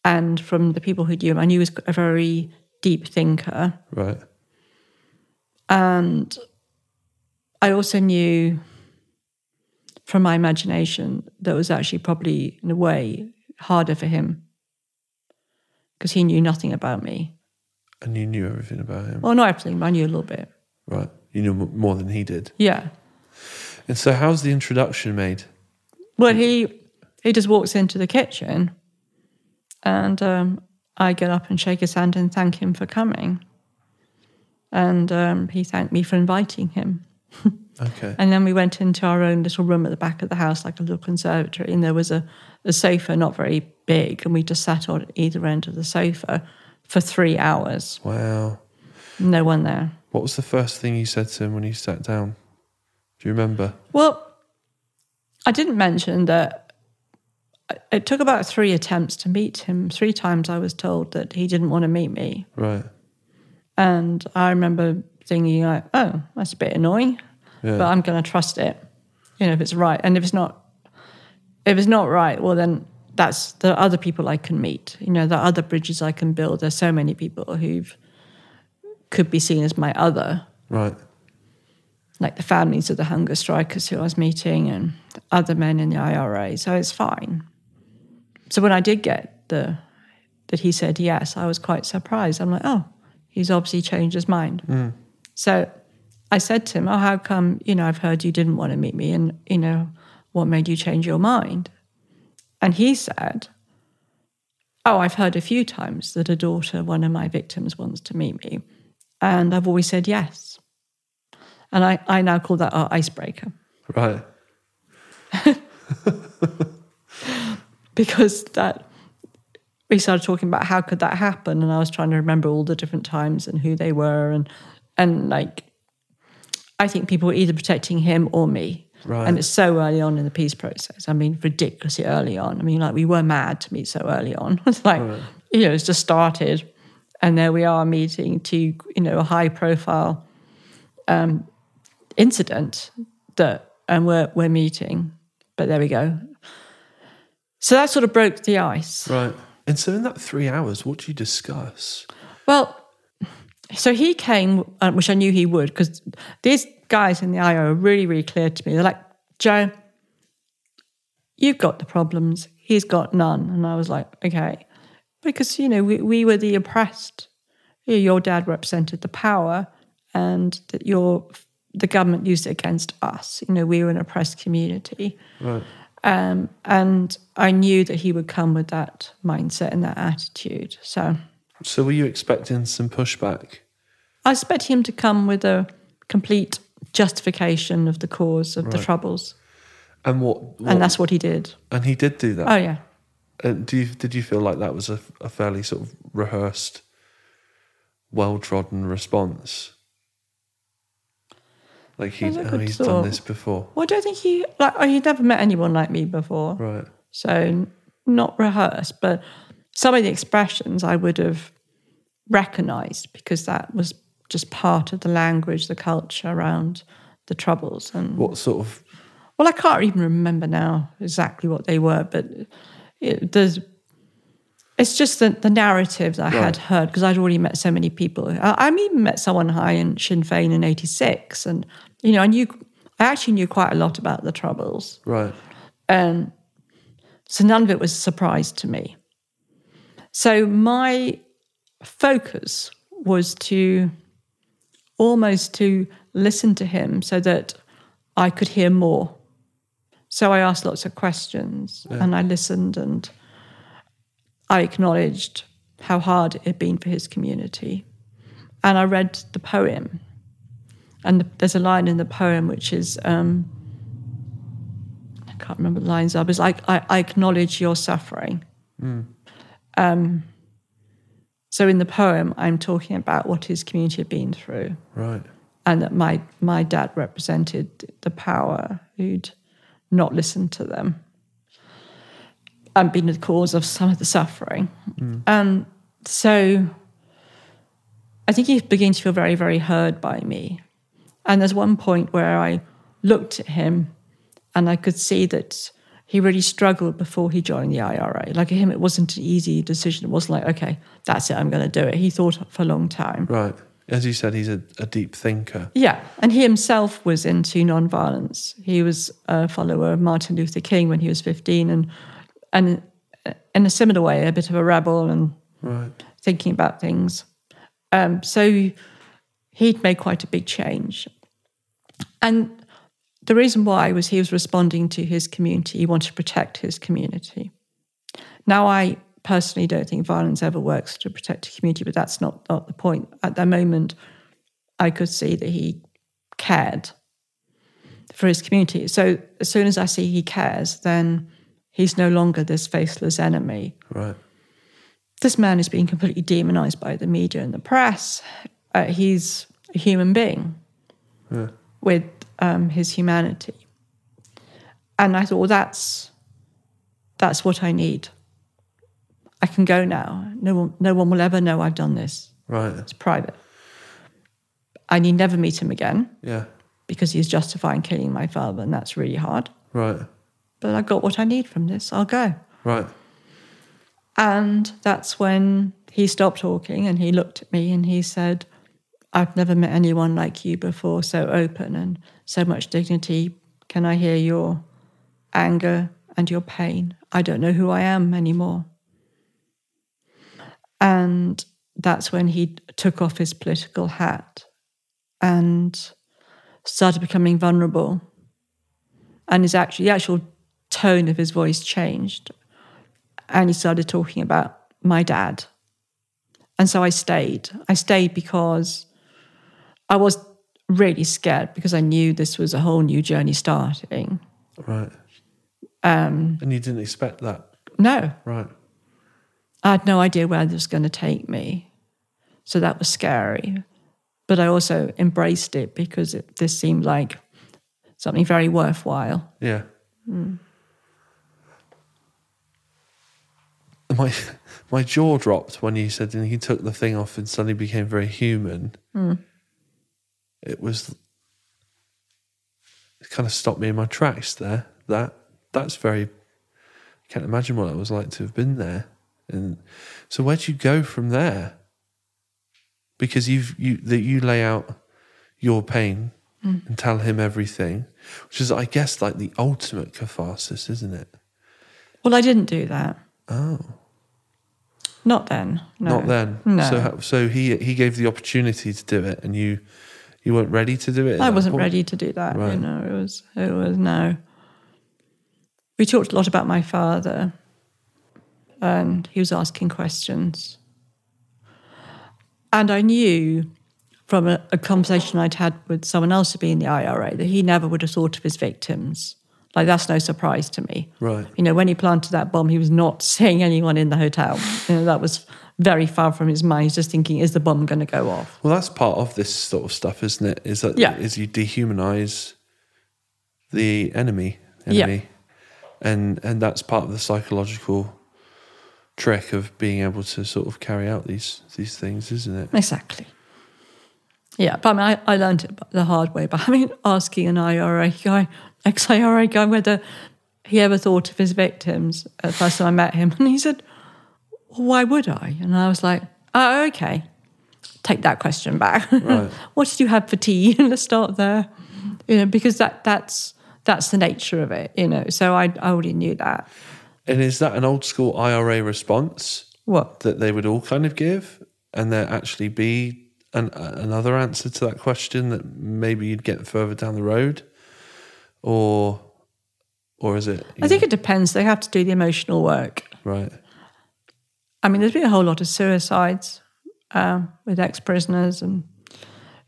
and from the people who knew him, I knew he was a very deep thinker. Right. And I also knew from my imagination that it was actually probably, in a way, harder for him because he knew nothing about me. And you knew everything about him. Well, not everything, but I knew a little bit. Right. You knew more than he did. Yeah. And so, how's the introduction made? Well, he he just walks into the kitchen, and um, I get up and shake his hand and thank him for coming. And um, he thanked me for inviting him. Okay. And then we went into our own little room at the back of the house, like a little conservatory, and there was a, a sofa, not very big, and we just sat on either end of the sofa for three hours. Wow. No one there. What was the first thing you said to him when you sat down? Do you remember? Well, I didn't mention that it took about three attempts to meet him. Three times I was told that he didn't want to meet me. Right. And I remember thinking, like, oh, that's a bit annoying, Yeah. but I'm going to trust it, you know, if it's right. And if it's not, if it's not right, well, then that's the other people I can meet. You know, the other bridges I can build. There's so many people who could be seen as my other, Right. like the families of the hunger strikers who I was meeting and other men in the IRA. So it's fine. So when I did get the that he said yes, I was quite surprised. I'm like, oh, he's obviously changed his mind. Hmm. So I said to him, oh, how come, you know, I've heard you didn't want to meet me and, you know, what made you change your mind? And he said, oh, I've heard a few times that a daughter, one of my victims, wants to meet me. And I've always said yes. And I, I now call that our icebreaker Right. because that we started talking about how could that happen and I was trying to remember all the different times and who they were and and like I think people were either protecting him or me. Right. And it's so early on in the peace process. I mean, ridiculously early on. I mean, like we were mad to meet so early on. It's like, you know, it's just started. And there we are meeting to, you know, a high profile um, incident that and we're we're meeting. But there we go. So that sort of broke the ice. Right. And so, in that three hours, what do you discuss? Well, so he came, uh, which I knew he would, because these guys in the IRA are really, really clear to me. They're like, Jo, you've got the problems, he's got none. And I was like, okay. Because, you know, we, we were the oppressed. Your dad represented the power, and that your the government used it against us. You know, we were an oppressed community. Right. Um, and I knew that he would come with that mindset and that attitude. So So, were you expecting some pushback? I expect him to come with a complete justification of the cause of the troubles. And what? what And that's what he did. and he did do that. Oh, yeah. And do you, did you feel like that was a, a fairly sort of rehearsed, well trodden response? Like he, oh, he's thought. done this before, Well, I don't think he, like, oh, he'd never met anyone like me before. right? So not rehearsed, but some of the expressions I would have recognized because that was just part of the language, the culture around the troubles. And What sort of? Well, I can't even remember now exactly what they were, but it, there's. It's just the, the narrative that I had heard because I'd already met so many people. I, I even met someone high in Sinn Féin in '86, and you know, I knew I actually knew quite a lot about the troubles, Right. and so none of it was a surprise to me. So my focus was to almost to listen to him so that I could hear more. So I asked lots of questions and I listened and I acknowledged how hard it had been for his community. And I read the poem. And there's a line in the poem which is um, I can't remember the lines are, but it's like, I, I acknowledge your suffering. Um, so in the poem, I'm talking about what his community had been through Right. and that my my dad represented the power who'd not listened to them and been the cause of some of the suffering. Hmm. And so I think he began to feel very, very heard by me. And there's one point where I looked at him And I could see that he really struggled before he joined the IRA. Like him, it wasn't an easy decision. It wasn't like, okay, that's it, I'm going to do it. He thought for a long time. Right. As you said, he's a, a deep thinker. Yeah, and he himself was into nonviolence. He was a follower of Martin Luther King when he was 15 and and in a similar way, a bit of a rebel and Right. thinking about things. Um, so he'd made quite a big change. And the reason why was he was responding to his community. He wanted to protect his community. Now, I personally don't think violence ever works to protect a community, but that's not, not the point. At that moment, I could see that he cared for his community. So as soon as I see he cares, then he's no longer this faceless enemy Right. this man is being completely demonized by the media and the press. Uh, he's a human being with um, his humanity, and I thought, well, that's that's what I need. I can go now. No one, no one will ever know I've done this. Right. It's private. I need never meet him again Yeah. because he's justifying killing my father, and that's really hard. Right. But I got what I need from this. I'll go. Right. And that's when he stopped talking and he looked at me and he said, I've never met anyone like you before, so open and so much dignity. Can I hear your anger and your pain? I don't know who I am anymore. And that's when he took off his political hat and started becoming vulnerable. And his actually the actual tone of his voice changed and he started talking about my dad. And so I stayed. I stayed because I was really scared because I knew this was a whole new journey starting. Right. Um, and you didn't expect that. No, Right. I had no idea where this was going to take me. So that was scary. But I also embraced it because it, this seemed like something very worthwhile. Yeah. My my jaw dropped when you said and he took the thing off and suddenly became very human. It was it kind of stopped me in my tracks there. That that's very I can't imagine what it was like to have been there. And so where'd you go from there? Because you've you that you lay out your pain mm. and tell him everything, which is I guess like the ultimate catharsis, isn't it? Well, I didn't do that. Oh. Not then. No. Not then. No. So so he he gave the opportunity to do it, and you you weren't ready to do it. I wasn't point? ready to do that. Right. You know, it was it was no. We talked a lot about my father, and he was asking questions, and I knew from a, a conversation I'd had with someone else who'd been in the IRA that he never would have thought of his victims. Like that's no surprise to me. Right. You know, when he planted that bomb, he was not seeing anyone in the hotel. You know, that was very far from his mind. He's just thinking, is the bomb going to go off? Well, that's part of this sort of stuff, isn't it? Is that Yeah. is you dehumanize the enemy, Yeah. enemy, and and that's part of the psychological trick of being able to sort of carry out these these things, isn't it? Exactly. Yeah, but I, mean, I, I learned it the hard way. But I mean, asking an IRA guy, ex IRA guy, whether he ever thought of his victims at the first time I met him, and he said, "Why would I?" And I was like, "Oh, okay. Take that question back. Right. what did you have for tea? Let's start there. You know, because that that's that's the nature of it. You know, so I I already knew that. And is that an old school IRA response What? that they would all kind of give, and there actually be an, another answer to that question that maybe you'd get further down the road, or or is it? I think it depends. They have to do the emotional work. right. I mean, there's been a whole lot of suicides um, with ex-prisoners, and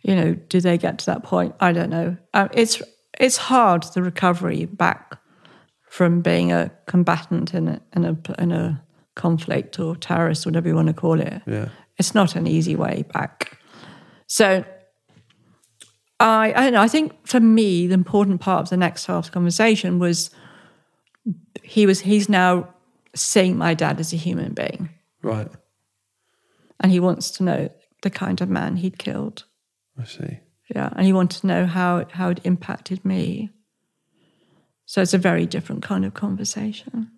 you know, do they get to that point? I don't know. Um, it's it's hard the recovery back from being a combatant in a in a in a conflict or terrorist, whatever you want to call it. Yeah. It's not an easy way back. So. I, I don't know. I think for me, the important part of the next half of the conversation was he was he's now seeing my dad as a human being Right. and he wants to know the kind of man he'd killed. I see. Yeah, and he wanted to know how how it impacted me. So it's a very different kind of conversation.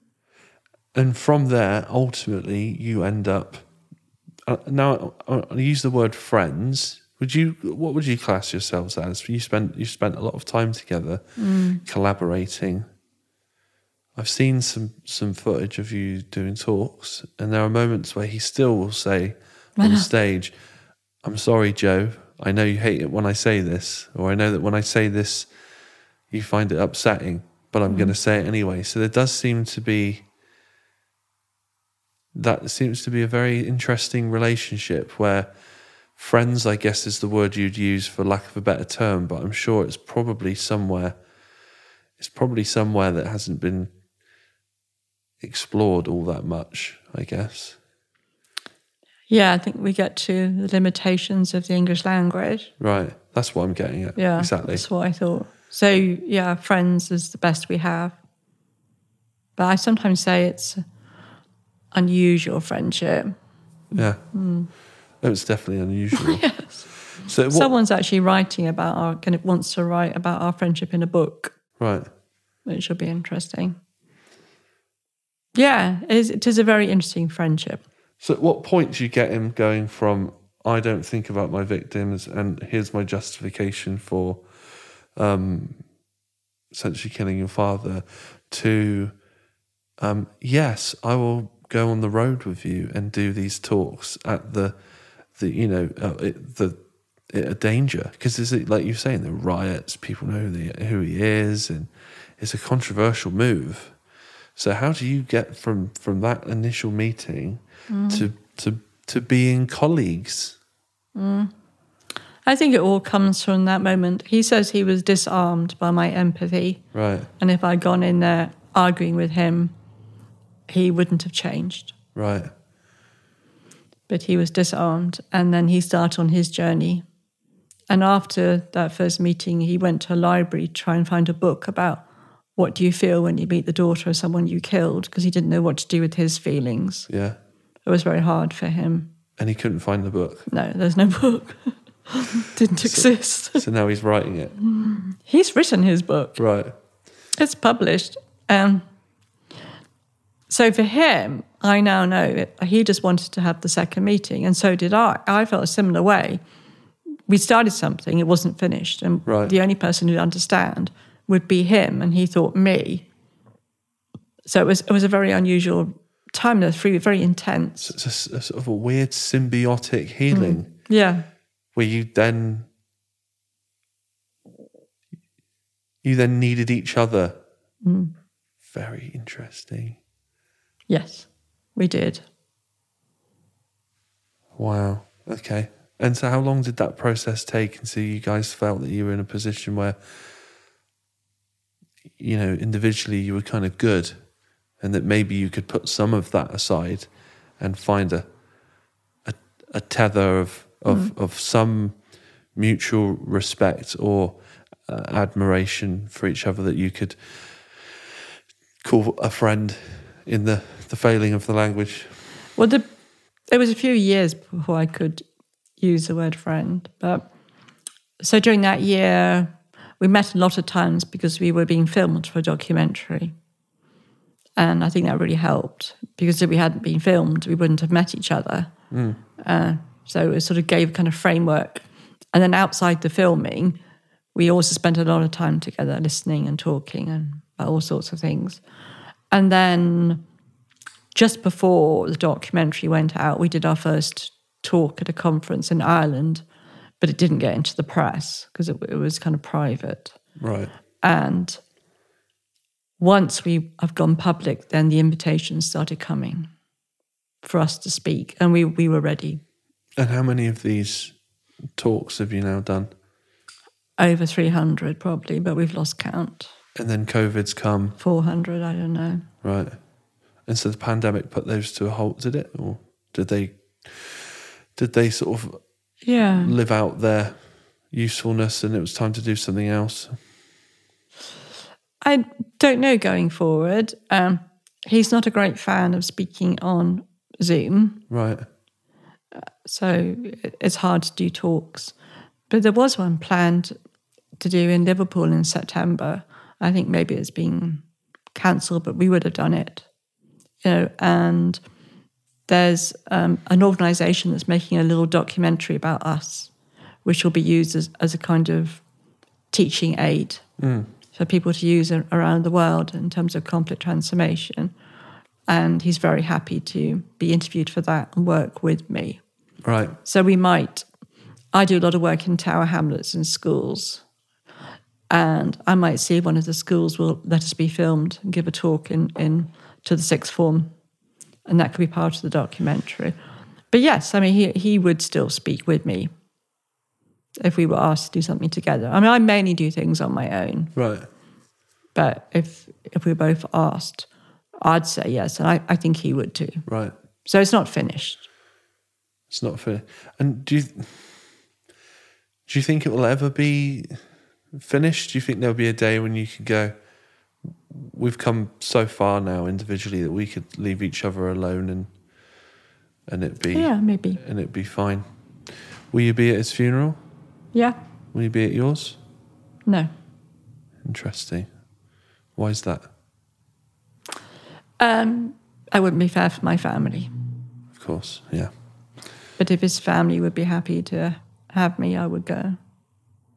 And from there, ultimately, you end up. Uh, now, I I use the word friends. Would you? What would you class yourselves as? You spent you spent a lot of time together, collaborating. I've seen some some footage of you doing talks, and there are moments where he still will say on stage, "I'm sorry, Jo. I know you hate it when I say this, or I know that when I say this, you find it upsetting, but I'm going to mm. say it anyway." So there does seem to be that seems to be a very interesting relationship where friends, I guess, is the word you'd use for lack of a better term, but I'm sure it's probably somewhere. It's probably somewhere that hasn't been explored all that much, I guess. Yeah, I think we get to the limitations of the English language. Right. That's what I'm getting at. Yeah, Exactly. That's what I thought. So yeah, friends is the best we have. But I sometimes say it's unusual friendship. Yeah. It was definitely unusual. Yes. So what, Someone's actually writing about our kind of wants to write about our friendship in a book, right. which will be interesting. Yeah, it is, it is a very interesting friendship. So at what point do you get him going from I don't think about my victims and here's my justification for um essentially killing your father to um yes, I will go on the road with you and do these talks at the the you know uh, it, the a danger because is it like you're saying the riots people know the, who he is and it's a controversial move so how do you get from from that initial meeting mm. to to to being colleagues? Mm. I think it all comes from that moment. He says he was disarmed by my empathy. Right, And if I'd gone in there arguing with him, he wouldn't have changed. right, But he was disarmed. And then he started on his journey. And after that first meeting, he went to a library to try and find a book about what do you feel when you meet the daughter of someone you killed, because he didn't know what to do with his feelings. yeah. It was very hard for him. And he couldn't find the book, No, there's no book. didn't exist. so now he's writing it. He's written his book. Right, It's published. Um, so for him, I now know that he just wanted to have the second meeting, and so did I. I felt a similar way. We started something, it wasn't finished, and Right. the only person who'd understand would be him, and he thought me. So it was it was a very unusual time. There, very very intense. it's a sort of a weird symbiotic healing mm. Yeah, where you then you then needed each other. Mm. Very interesting. yes, we did. Wow. Okay. And so, how long did that process take? And so, you guys felt that you were in a position where, you know, individually you were kind of good, and that maybe you could put some of that aside and find a a, a tether of of of some mutual respect or uh, admiration for each other that you could call a friend in the the failing of the language. Well, the, it was a few years before I could use the word friend. But so during that year, we met a lot of times because we were being filmed for a documentary. And I think that really helped because if we hadn't been filmed, we wouldn't have met each other. Uh, so it sort of gave a kind of framework. And then outside the filming, we also spent a lot of time together listening and talking and about all sorts of things. And then just before the documentary went out, we did our first talk at a conference in Ireland, but it didn't get into the press because it, it was kind of private. Right. And once we have gone public, then the invitations started coming for us to speak, and we, we were ready. And how many of these talks have you now done? Over 300 probably, but we've lost count. And then COVID's come, 400, I don't know. right? And so the pandemic put those to a halt, did it? Or did they did they sort of Yeah. live out their usefulness and it was time to do something else? I don't know going forward. Um, he's not a great fan of speaking on Zoom, Right. so it's hard to do talks. But there was one planned to do in Liverpool in September, I think maybe it's been cancelled, but we would have done it. You know, and there's um, an organisation that's making a little documentary about us, which will be used as, as a kind of teaching aid for people to use around the world in terms of conflict transformation. And he's very happy to be interviewed for that and work with me. Right. So we might, I do a lot of work in Tower Hamlets in schools. And I might see one of the schools will let us be filmed and give a talk in, in to the sixth form. And that could be part of the documentary. But yes, I mean, he, he would still speak with me if we were asked to do something together. I mean, I mainly do things on my own. Right. But if if we were both asked, I'd say yes. And I, I think he would too. Right. So it's not finished. It's not fair. And do you do you think it will ever be finished? Do you think there'll be a day when you can go? We've come so far now individually that we could leave each other alone and and it be Yeah, maybe. and it be fine. Will you be at his funeral? Yeah. Will you be at yours? No. Interesting. Why is that? Um, I wouldn't be fair for my family. Of course, yeah. But if his family would be happy to have me, I would go.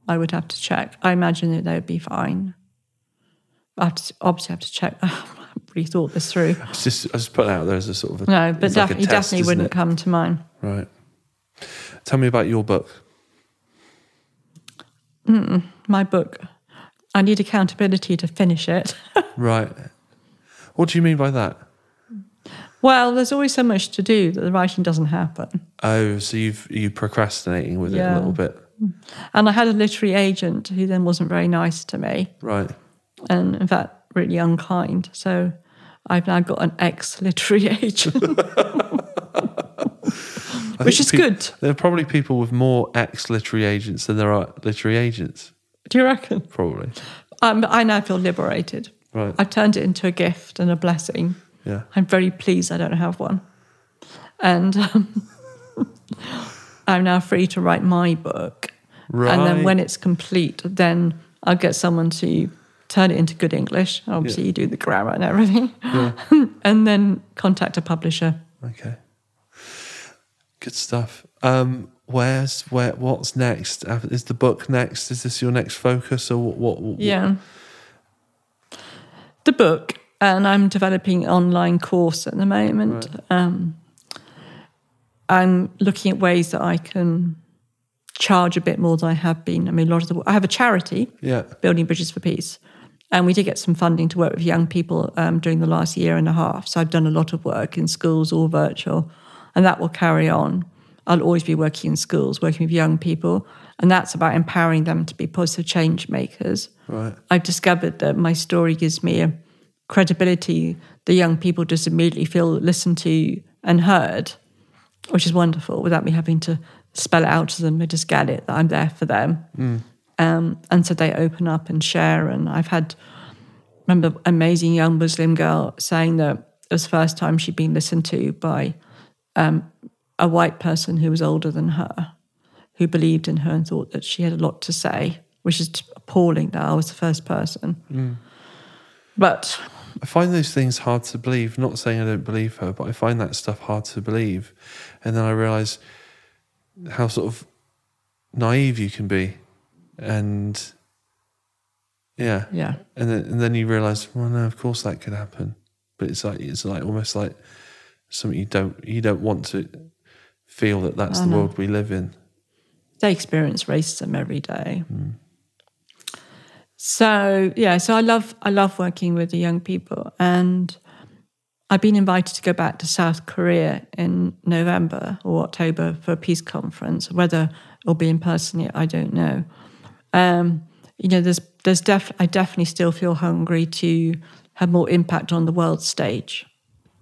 I would have to check. I imagine that they would be fine. I have to, obviously have to check. I haven't really thought this through. It's just I just put it out there as a sort of a, No, but it's like he test, definitely wouldn't it? come to mine. Right. Tell me about your book. My book. I need accountability to finish it. Right. What do you mean by that? well, there's always so much to do that the writing doesn't happen. Oh, so you've you procrastinating with it a little bit. Mm. And I had a literary agent who then wasn't very nice to me. Right. And in fact really unkind. So I've now got an ex literary agent, which is good. There are probably people with more ex literary agents than there are literary agents. Do you reckon? Probably. Um, I now feel liberated. Right. I've turned it into a gift and a blessing. Yeah. I'm very pleased I don't have one. And um, I'm now free to write my book. Right. And then when it's complete, then I'll get someone to turn it into good English. Obviously, Yeah. you do the grammar and everything. and then contact a publisher. Okay. Good stuff. Um, where's where? What's next? Uh, Is the book next? Is this your next focus, or what? what, what Yeah. The book, and I'm developing an online course at the moment. Um, I'm looking at ways that I can charge a bit more than I have been. I mean, a lot of the I have a charity, Yeah. Building Bridges for Peace, and we did get some funding to work with young people um, during the last year and a half. So I've done a lot of work in schools, all virtual, and that will carry on. I'll always be working in schools, working with young people, and that's about empowering them to be positive change makers. Right. I've discovered that my story gives me a credibility. The young people just immediately feel listened to and heard, which is wonderful without me having to spell it out to them. They just get it that I'm there for them. Um, and so they open up and share. And I've had, remember, amazing young Muslim girl saying that it was the first time she'd been listened to by um, a white person who was older than her, who believed in her and thought that she had a lot to say, which is appalling that I was the first person. But I find those things hard to believe. Not saying I don't believe her, but I find that stuff hard to believe. And then I realise how sort of naive you can be. And yeah. yeah, And then and then you realise, well no, of course that could happen. But it's like it's like almost like something you don't you don't want to feel that that's the know. world we live in. they experience racism every day. Hmm. So yeah, so I love I love working with the young people, and I've been invited to go back to South Korea in November or October for a peace conference. Whether it'll be in person yet, I don't know. Um, you know, there's there's def I definitely still feel hungry to have more impact on the world stage.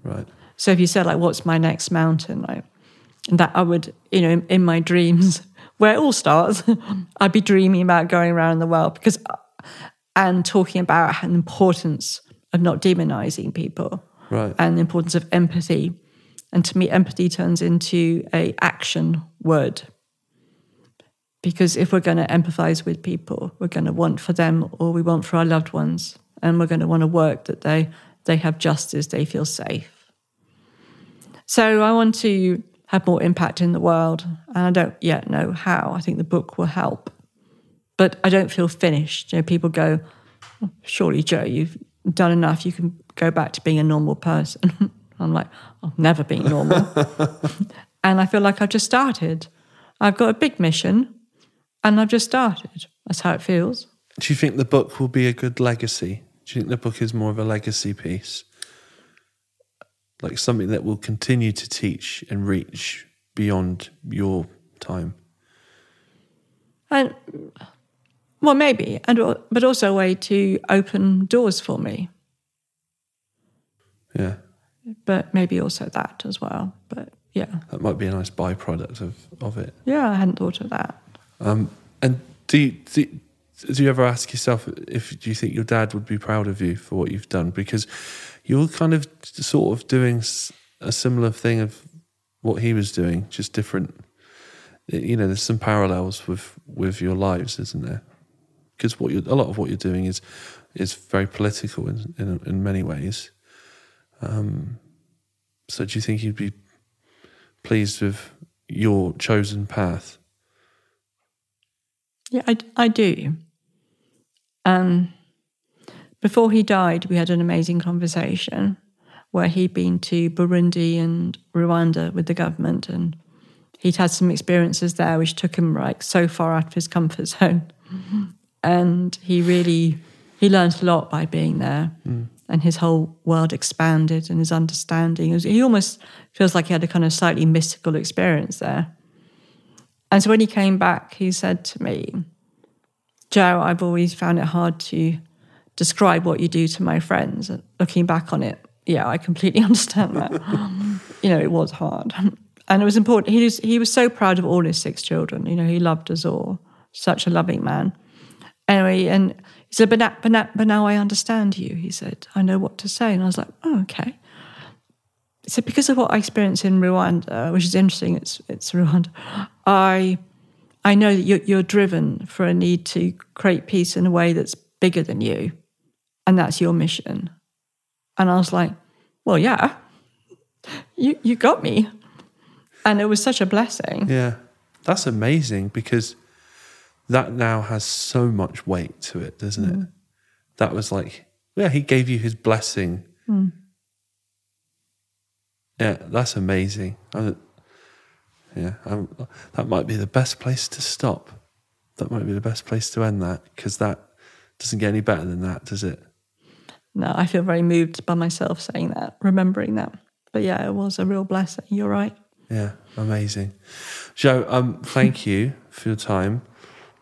Right. So if you said like, "What's my next mountain?" like that, I would, you know, in, in my dreams, where it all starts, I'd be dreaming about going around the world because, and talking about the importance of not demonizing people Right. and the importance of empathy. And to me, empathy turns into a action word Because if we're going to empathize with people, we're going to want for them or we want for our loved ones. And we're going to want to work that they, they have justice, they feel safe. So I want to have more impact in the world. And I don't yet know how. I think the book will help. But I don't feel finished. You know, people go, oh, surely, Jo, you've done enough. You can go back to being a normal person. I'm like, I've never been normal. and I feel like I've just started. I've got a big mission and I've just started. That's how it feels. Do you think the book will be a good legacy? Do you think the book is more of a legacy piece? Like something that will continue to teach and reach beyond your time? And well, maybe, and but also a way to open doors for me. Yeah. But maybe also that as well. But yeah. That might be a nice byproduct of, of it. Yeah, I hadn't thought of that. Um, and do you, do, do you ever ask yourself if do you think your dad would be proud of you for what you've done? Because you're kind of sort of doing a similar thing of what he was doing, just different. You know, there's some parallels with with your lives, isn't there? Because what a lot of what you're doing is is very political in in, in many ways. Um, so, do you think you'd be pleased with your chosen path? Yeah, I, I do. Um, before he died, we had an amazing conversation where he'd been to Burundi and Rwanda with the government, and he'd had some experiences there which took him like so far out of his comfort zone. Mm-hmm. And he really he learned a lot by being there. Mm and his whole world expanded and his understanding. Was, he almost feels like he had a kind of slightly mystical experience there. And so when he came back, he said to me, Jo, I've always found it hard to describe what you do to my friends. Looking back on it, yeah, I completely understand that. you know, it was hard. And it was important. He was, he was so proud of all his six children. You know, he loved us all. Such a loving man. Anyway, and he said, but now, but, now, but now I understand you. He said, I know what to say. And I was like, oh, okay. Said, because of what I experienced in Rwanda, which is interesting, it's, it's Rwanda, I, I know that you're, you're driven for a need to create peace in a way that's bigger than you. And that's your mission. And I was like, well, yeah, you, you got me. And it was such a blessing. Yeah. That's amazing because that now has so much weight to it, doesn't mm. it? That was like, yeah, he gave you his blessing. Mm. Yeah, that's amazing. I, yeah, I'm, that might be the best place to stop. That might be the best place to end that because that doesn't get any better than that, does it? No, I feel very moved by myself saying that, remembering that. But yeah, it was a real blessing. You're right. Yeah, amazing. Jo, um, thank you for your time.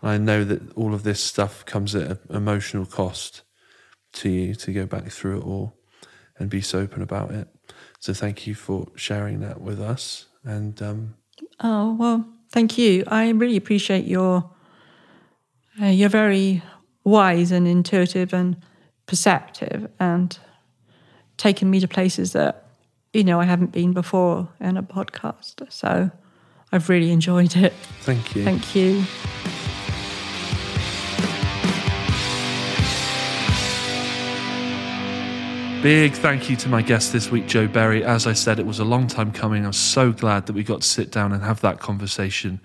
I know that all of this stuff comes at an emotional cost to you to go back through it all and be so open about it. So thank you for sharing that with us. And um, oh well, thank you. I really appreciate your. Uh, you're very wise and intuitive and perceptive, and taking me to places that you know I haven't been before in a podcast. So I've really enjoyed it. Thank you. Thank you. Big thank you to my guest this week, Jo Berry. As I said, it was a long time coming. I'm so glad that we got to sit down and have that conversation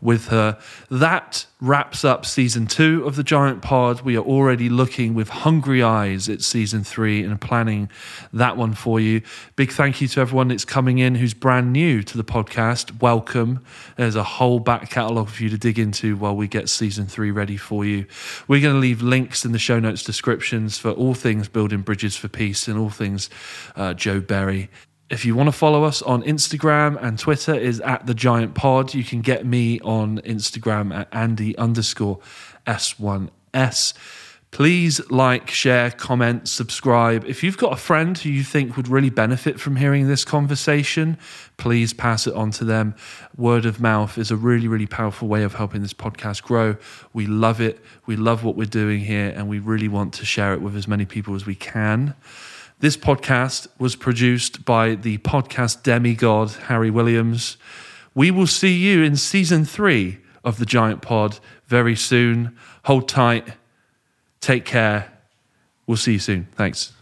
with her. That wraps up season two of the Giant Pod. We are already looking with hungry eyes at season three and planning that one for you. Big thank you to everyone that's coming in who's brand new to the podcast. Welcome. There's a whole back catalogue for you to dig into while we get season three ready for you. We're going to leave links in the show notes descriptions for all things building bridges for peace and all things uh, Jo Berry. If you want to follow us on Instagram and Twitter is at the Giant Pod. You can get me on Instagram at Andy underscore S1S. Please like, share, comment, subscribe. If you've got a friend who you think would really benefit from hearing this conversation, please pass it on to them. Word of mouth is a really, really powerful way of helping this podcast grow. We love it. We love what we're doing here, and we really want to share it with as many people as we can. This podcast was produced by the podcast demigod, Harry Williams. We will see you in season three of the Giant Pod very soon. Hold tight. Take care. We'll see you soon. Thanks.